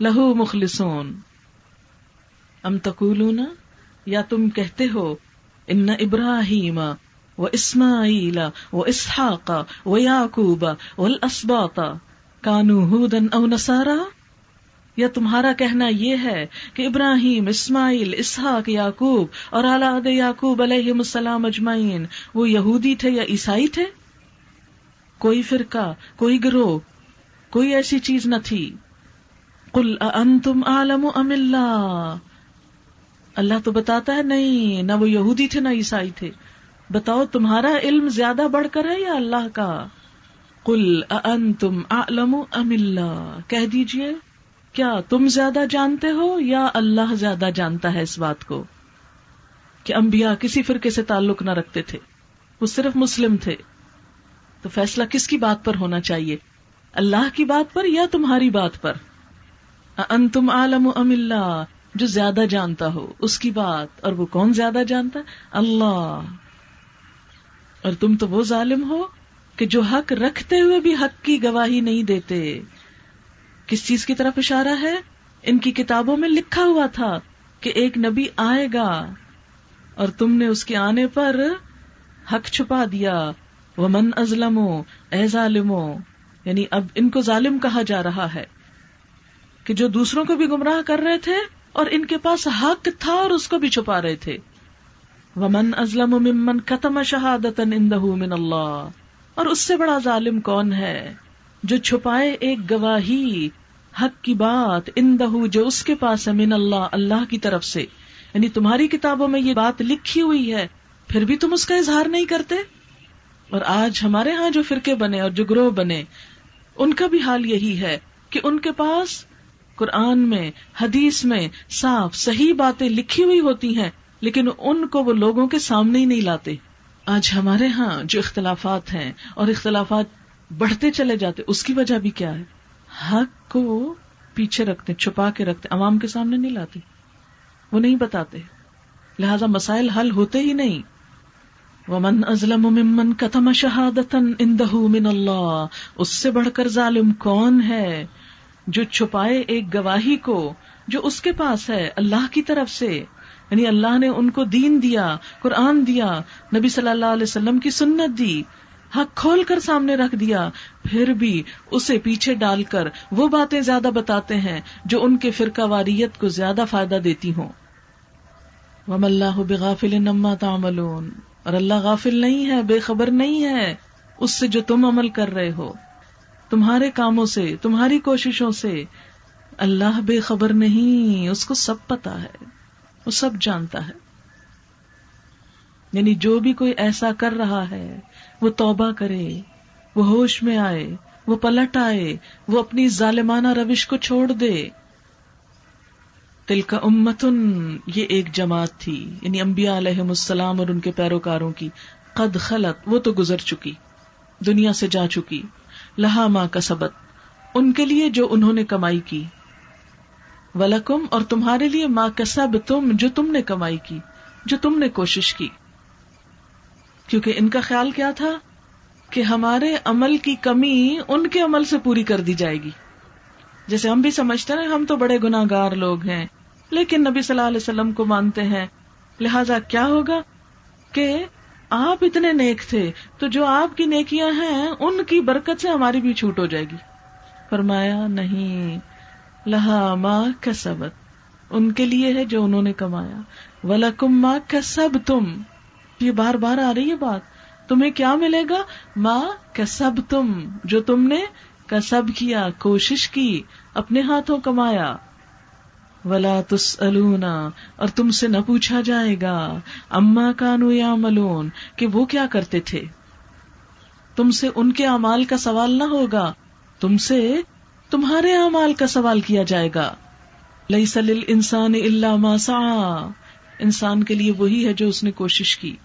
لہو مخلصون۔ ام تقولون؟ یا تم کہتے ہو، ان ابراہیم و اسماعیل و اسحاق و یعقوب والاسباط کانو ہودن او نصارا؟ یا تمہارا کہنا یہ ہے کہ ابراہیم، اسماعیل، اسحاق، یعقوب اور اولاد یعقوب علیہ السلام اجمعین، وہ یہودی تھے یا عیسائی تھے؟ کوئی فرقہ، کوئی گروہ، کوئی ایسی چیز نہ تھی۔ کل انتم عالم ام اللہ؟ اللہ تو بتاتا ہے نہیں، نہ وہ یہودی تھے، نہ عیسائی تھے۔ بتاؤ، تمہارا علم زیادہ بڑھ کر ہے یا اللہ کا؟ کل انتم عالم ام اللہ؟ کہہ دیجیے، کیا تم زیادہ جانتے ہو یا اللہ زیادہ جانتا ہے اس بات کو؟ کہ انبیاء کسی فرقے سے تعلق نہ رکھتے تھے۔ وہ صرف مسلم تھے۔ تو فیصلہ کس کی بات پر ہونا چاہیے؟ اللہ کی بات پر یا تمہاری بات پر؟ ان تم عالم ام اللہ؟ جو زیادہ جانتا ہو، اس کی بات، اور وہ کون زیادہ جانتا؟ اللہ۔ اور تم تو وہ ظالم ہو کہ جو حق رکھتے ہوئے بھی حق کی گواہی نہیں دیتے۔ کس چیز کی طرف اشارہ ہے؟ ان کی کتابوں میں لکھا ہوا تھا کہ ایک نبی آئے گا اور تم نے اس کے آنے پر حق چھپا دیا۔ وہ من ازلم اے ظالمو یعنی اب ان کو ظالم کہا جا رہا ہے۔ کہ جو دوسروں کو بھی گمراہ کر رہے تھے اور ان کے پاس حق تھا اور اس کو بھی چھپا رہے تھے۔ ومن ازلم ممن ختم شہادت من اللہ اور اس سے بڑا ظالم کون ہے جو چھپائے ایک گواہی حق کی بات اندہ جو اس کے پاس ہے من اللہ اللہ کی طرف سے۔ یعنی تمہاری کتابوں میں یہ بات لکھی ہوئی ہے، پھر بھی تم اس کا اظہار نہیں کرتے؟ اور آج ہمارے ہاں جو فرقے بنے اور جو گروہ بنے، ان کا بھی حال یہی ہے کہ ان کے پاس قرآن میں، حدیث میں صاف، صحیح باتیں لکھی ہوئی ہوتی ہیں، لیکن ان کو وہ لوگوں کے سامنے ہی نہیں لاتے۔ آج ہمارے ہاں جو اختلافات ہیں اور اختلافات بڑھتے چلے جاتے، اس کی وجہ بھی کیا ہے؟ حق کو پیچھے رکھتے، چھپا کے رکھتے، عوام کے سامنے نہیں لاتے۔ وہ نہیں بتاتے۔ لہذا مسائل حل ہوتے ہی نہیں۔ ومن ازلم ممن کتم شہادت من اللہ اس سے بڑھ کر ظالم کون ہے؟ جو چھپائے ایک گواہی کو جو اس کے پاس ہے اللہ کی طرف سے یعنی اللہ نے ان کو دین دیا، قرآن دیا، نبی صلی اللہ علیہ وسلم کی سنت دی، حق کھول کر سامنے رکھ دیا، پھر بھی اسے پیچھے ڈال کر وہ باتیں زیادہ بتاتے ہیں جو ان کے فرقہ واریت کو زیادہ فائدہ دیتی ہوں۔ وم اللہ بغافل نما تعملون۔ اور اللہ غافل نہیں ہے، بے خبر نہیں ہے، اس سے جو تم عمل کر رہے ہو۔ تمہارے کاموں سے، تمہاری کوششوں سے۔ اللہ بے خبر نہیں، اس کو سب پتا ہے، وہ سب جانتا ہے۔ یعنی جو بھی کوئی ایسا کر رہا ہے، وہ توبہ کرے، وہ ہوش میں آئے، وہ پلٹ آئے، وہ اپنی ظالمانہ روش کو چھوڑ دے۔ تل کا امتن، یہ ایک جماعت تھی یعنی امبیا علیہ السلام اور ان کے پیروکاروں کی۔ قد خلط وہ تو گزر چکی، دنیا سے جا چکی۔ لہا ماں کا سبت ان کے لیے جو انہوں نے کمائی کی۔ ولکم اور تمہارے لیے ماں کا سب تم جو تم نے کمائی کی، جو تم نے کوشش کی۔ کیونکہ ان کا خیال کیا تھا کہ ہمارے عمل کی کمی ان کے عمل سے پوری کر دی جائے گی۔ جیسے ہم بھی سمجھتے ہیں، ہم تو بڑے گناگار لوگ ہیں، لیکن نبی صلی اللہ علیہ وسلم کو مانتے ہیں۔ لہذا کیا ہوگا کہ آپ اتنے نیک تھے تو جو آپ کی نیکیاں ہیں ان کی برکت سے ہماری بھی چھوٹ ہو جائے گی۔ فرمایا، نہیں، لہا ماں کسبت، ان کے لیے ہے جو انہوں نے کمایا۔ ولکم ماں کسب تم یہ بار بار آ رہی ہے بات۔ تمہیں کیا ملے گا؟ ماں کسب تم جو تم نے کسب کیا، کوشش کی، اپنے ہاتھوں کمایا۔ ولا تس اور تم سے نہ پوچھا جائے گا اما کانو یا ملون کہ وہ کیا کرتے تھے؟ تم سے ان کے امال کا سوال نہ ہوگا، تم سے تمہارے امال کا سوال کیا جائے گا۔ لئی سل انسان اللہ ماسا انسان کے لیے وہی ہے جو اس نے کوشش کی۔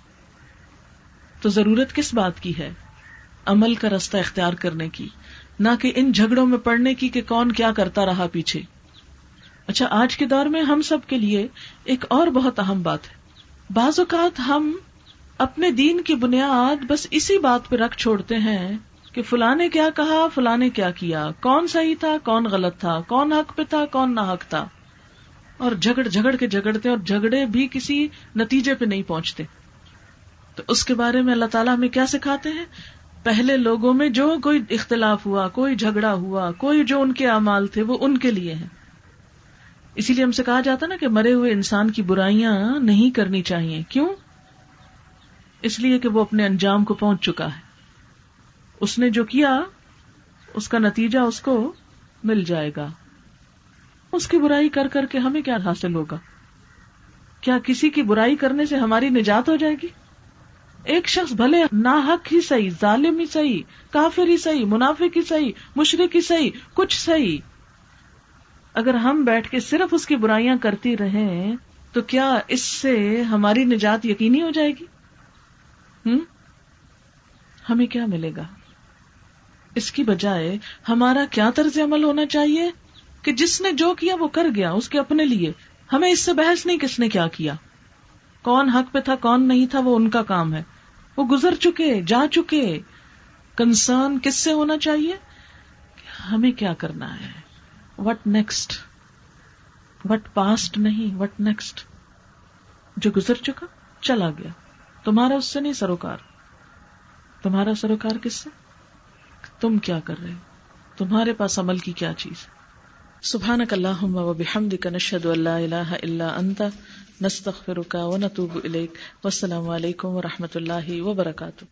تو ضرورت کس بات کی ہے؟ عمل کا رستہ اختیار کرنے کی، نہ کہ ان جھگڑوں میں پڑنے کی کہ کون کیا کرتا رہا پیچھے۔ اچھا آج کے دور میں ہم سب کے لیے ایک اور بہت اہم بات ہے۔ بعض اوقات ہم اپنے دین کی بنیاد بس اسی بات پہ رکھ چھوڑتے ہیں کہ فلاں نے کیا کہا، فلاں نے کیا کیا۔ کون صحیح تھا، کون غلط تھا، کون حق پہ تھا، کون نہ حق تھا۔ اور جھگڑ جھگڑ کے جھگڑتے اور جھگڑے بھی کسی نتیجے پہ نہیں پہنچتے۔ تو اس کے بارے میں اللہ تعالیٰ ہمیں کیا سکھاتے ہیں؟ پہلے لوگوں میں جو کوئی اختلاف ہوا، کوئی جھگڑا ہوا، کوئی جو ان کے اعمال تھے، وہ ان کے لیے ہیں۔ اسی لیے ہم سے کہا جاتا نا کہ مرے ہوئے انسان کی برائیاں نہیں کرنی چاہیے۔ کیوں؟ اس لیے کہ وہ اپنے انجام کو پہنچ چکا ہے۔ اس نے جو کیا، اس کا نتیجہ اس کو مل جائے گا۔ اس کی برائی کر کر کے ہمیں کیا حاصل ہوگا؟ کیا کسی کی برائی کرنے سے ہماری نجات ہو جائے گی؟ ایک شخص بھلے نا حق ہی صحیح، ظالم ہی صحیح، کافر ہی صحیح، منافق ہی صحیح، مشرق ہی صحیح، کچھ صحیح۔ اگر ہم بیٹھ کے صرف اس کی برائیاں کرتی رہیں تو کیا اس سے ہماری نجات یقینی ہو جائے گی؟ ہم؟ ہمیں کیا ملے گا؟ اس کی بجائے ہمارا کیا طرز عمل ہونا چاہیے کہ جس نے جو کیا وہ کر گیا، اس کے اپنے لیے۔ ہمیں اس سے بحث نہیں کس نے کیا کیا۔ کون حق پہ تھا، کون نہیں تھا، وہ ان کا کام ہے۔ وہ گزر چکے، جا چکے۔ کنسرن کس سے ہونا چاہیے؟ ہمیں کیا کرنا ہے؟ وٹ نیکسٹ وٹ پاسٹ نہیں وٹ نیکسٹ جو گزر چکا، چلا گیا. تمہارا اس سے نہیں سروکار. تمہارا سروکار کس سے? تم کیا کر رہے تمہارے پاس عمل کی کیا چیز سبحان اللہ و بحمد کا نشد اللہ اللہ اللہ انت نستخر و نتوب السلام علیکم و رحمۃ اللہ وبرکاتہ.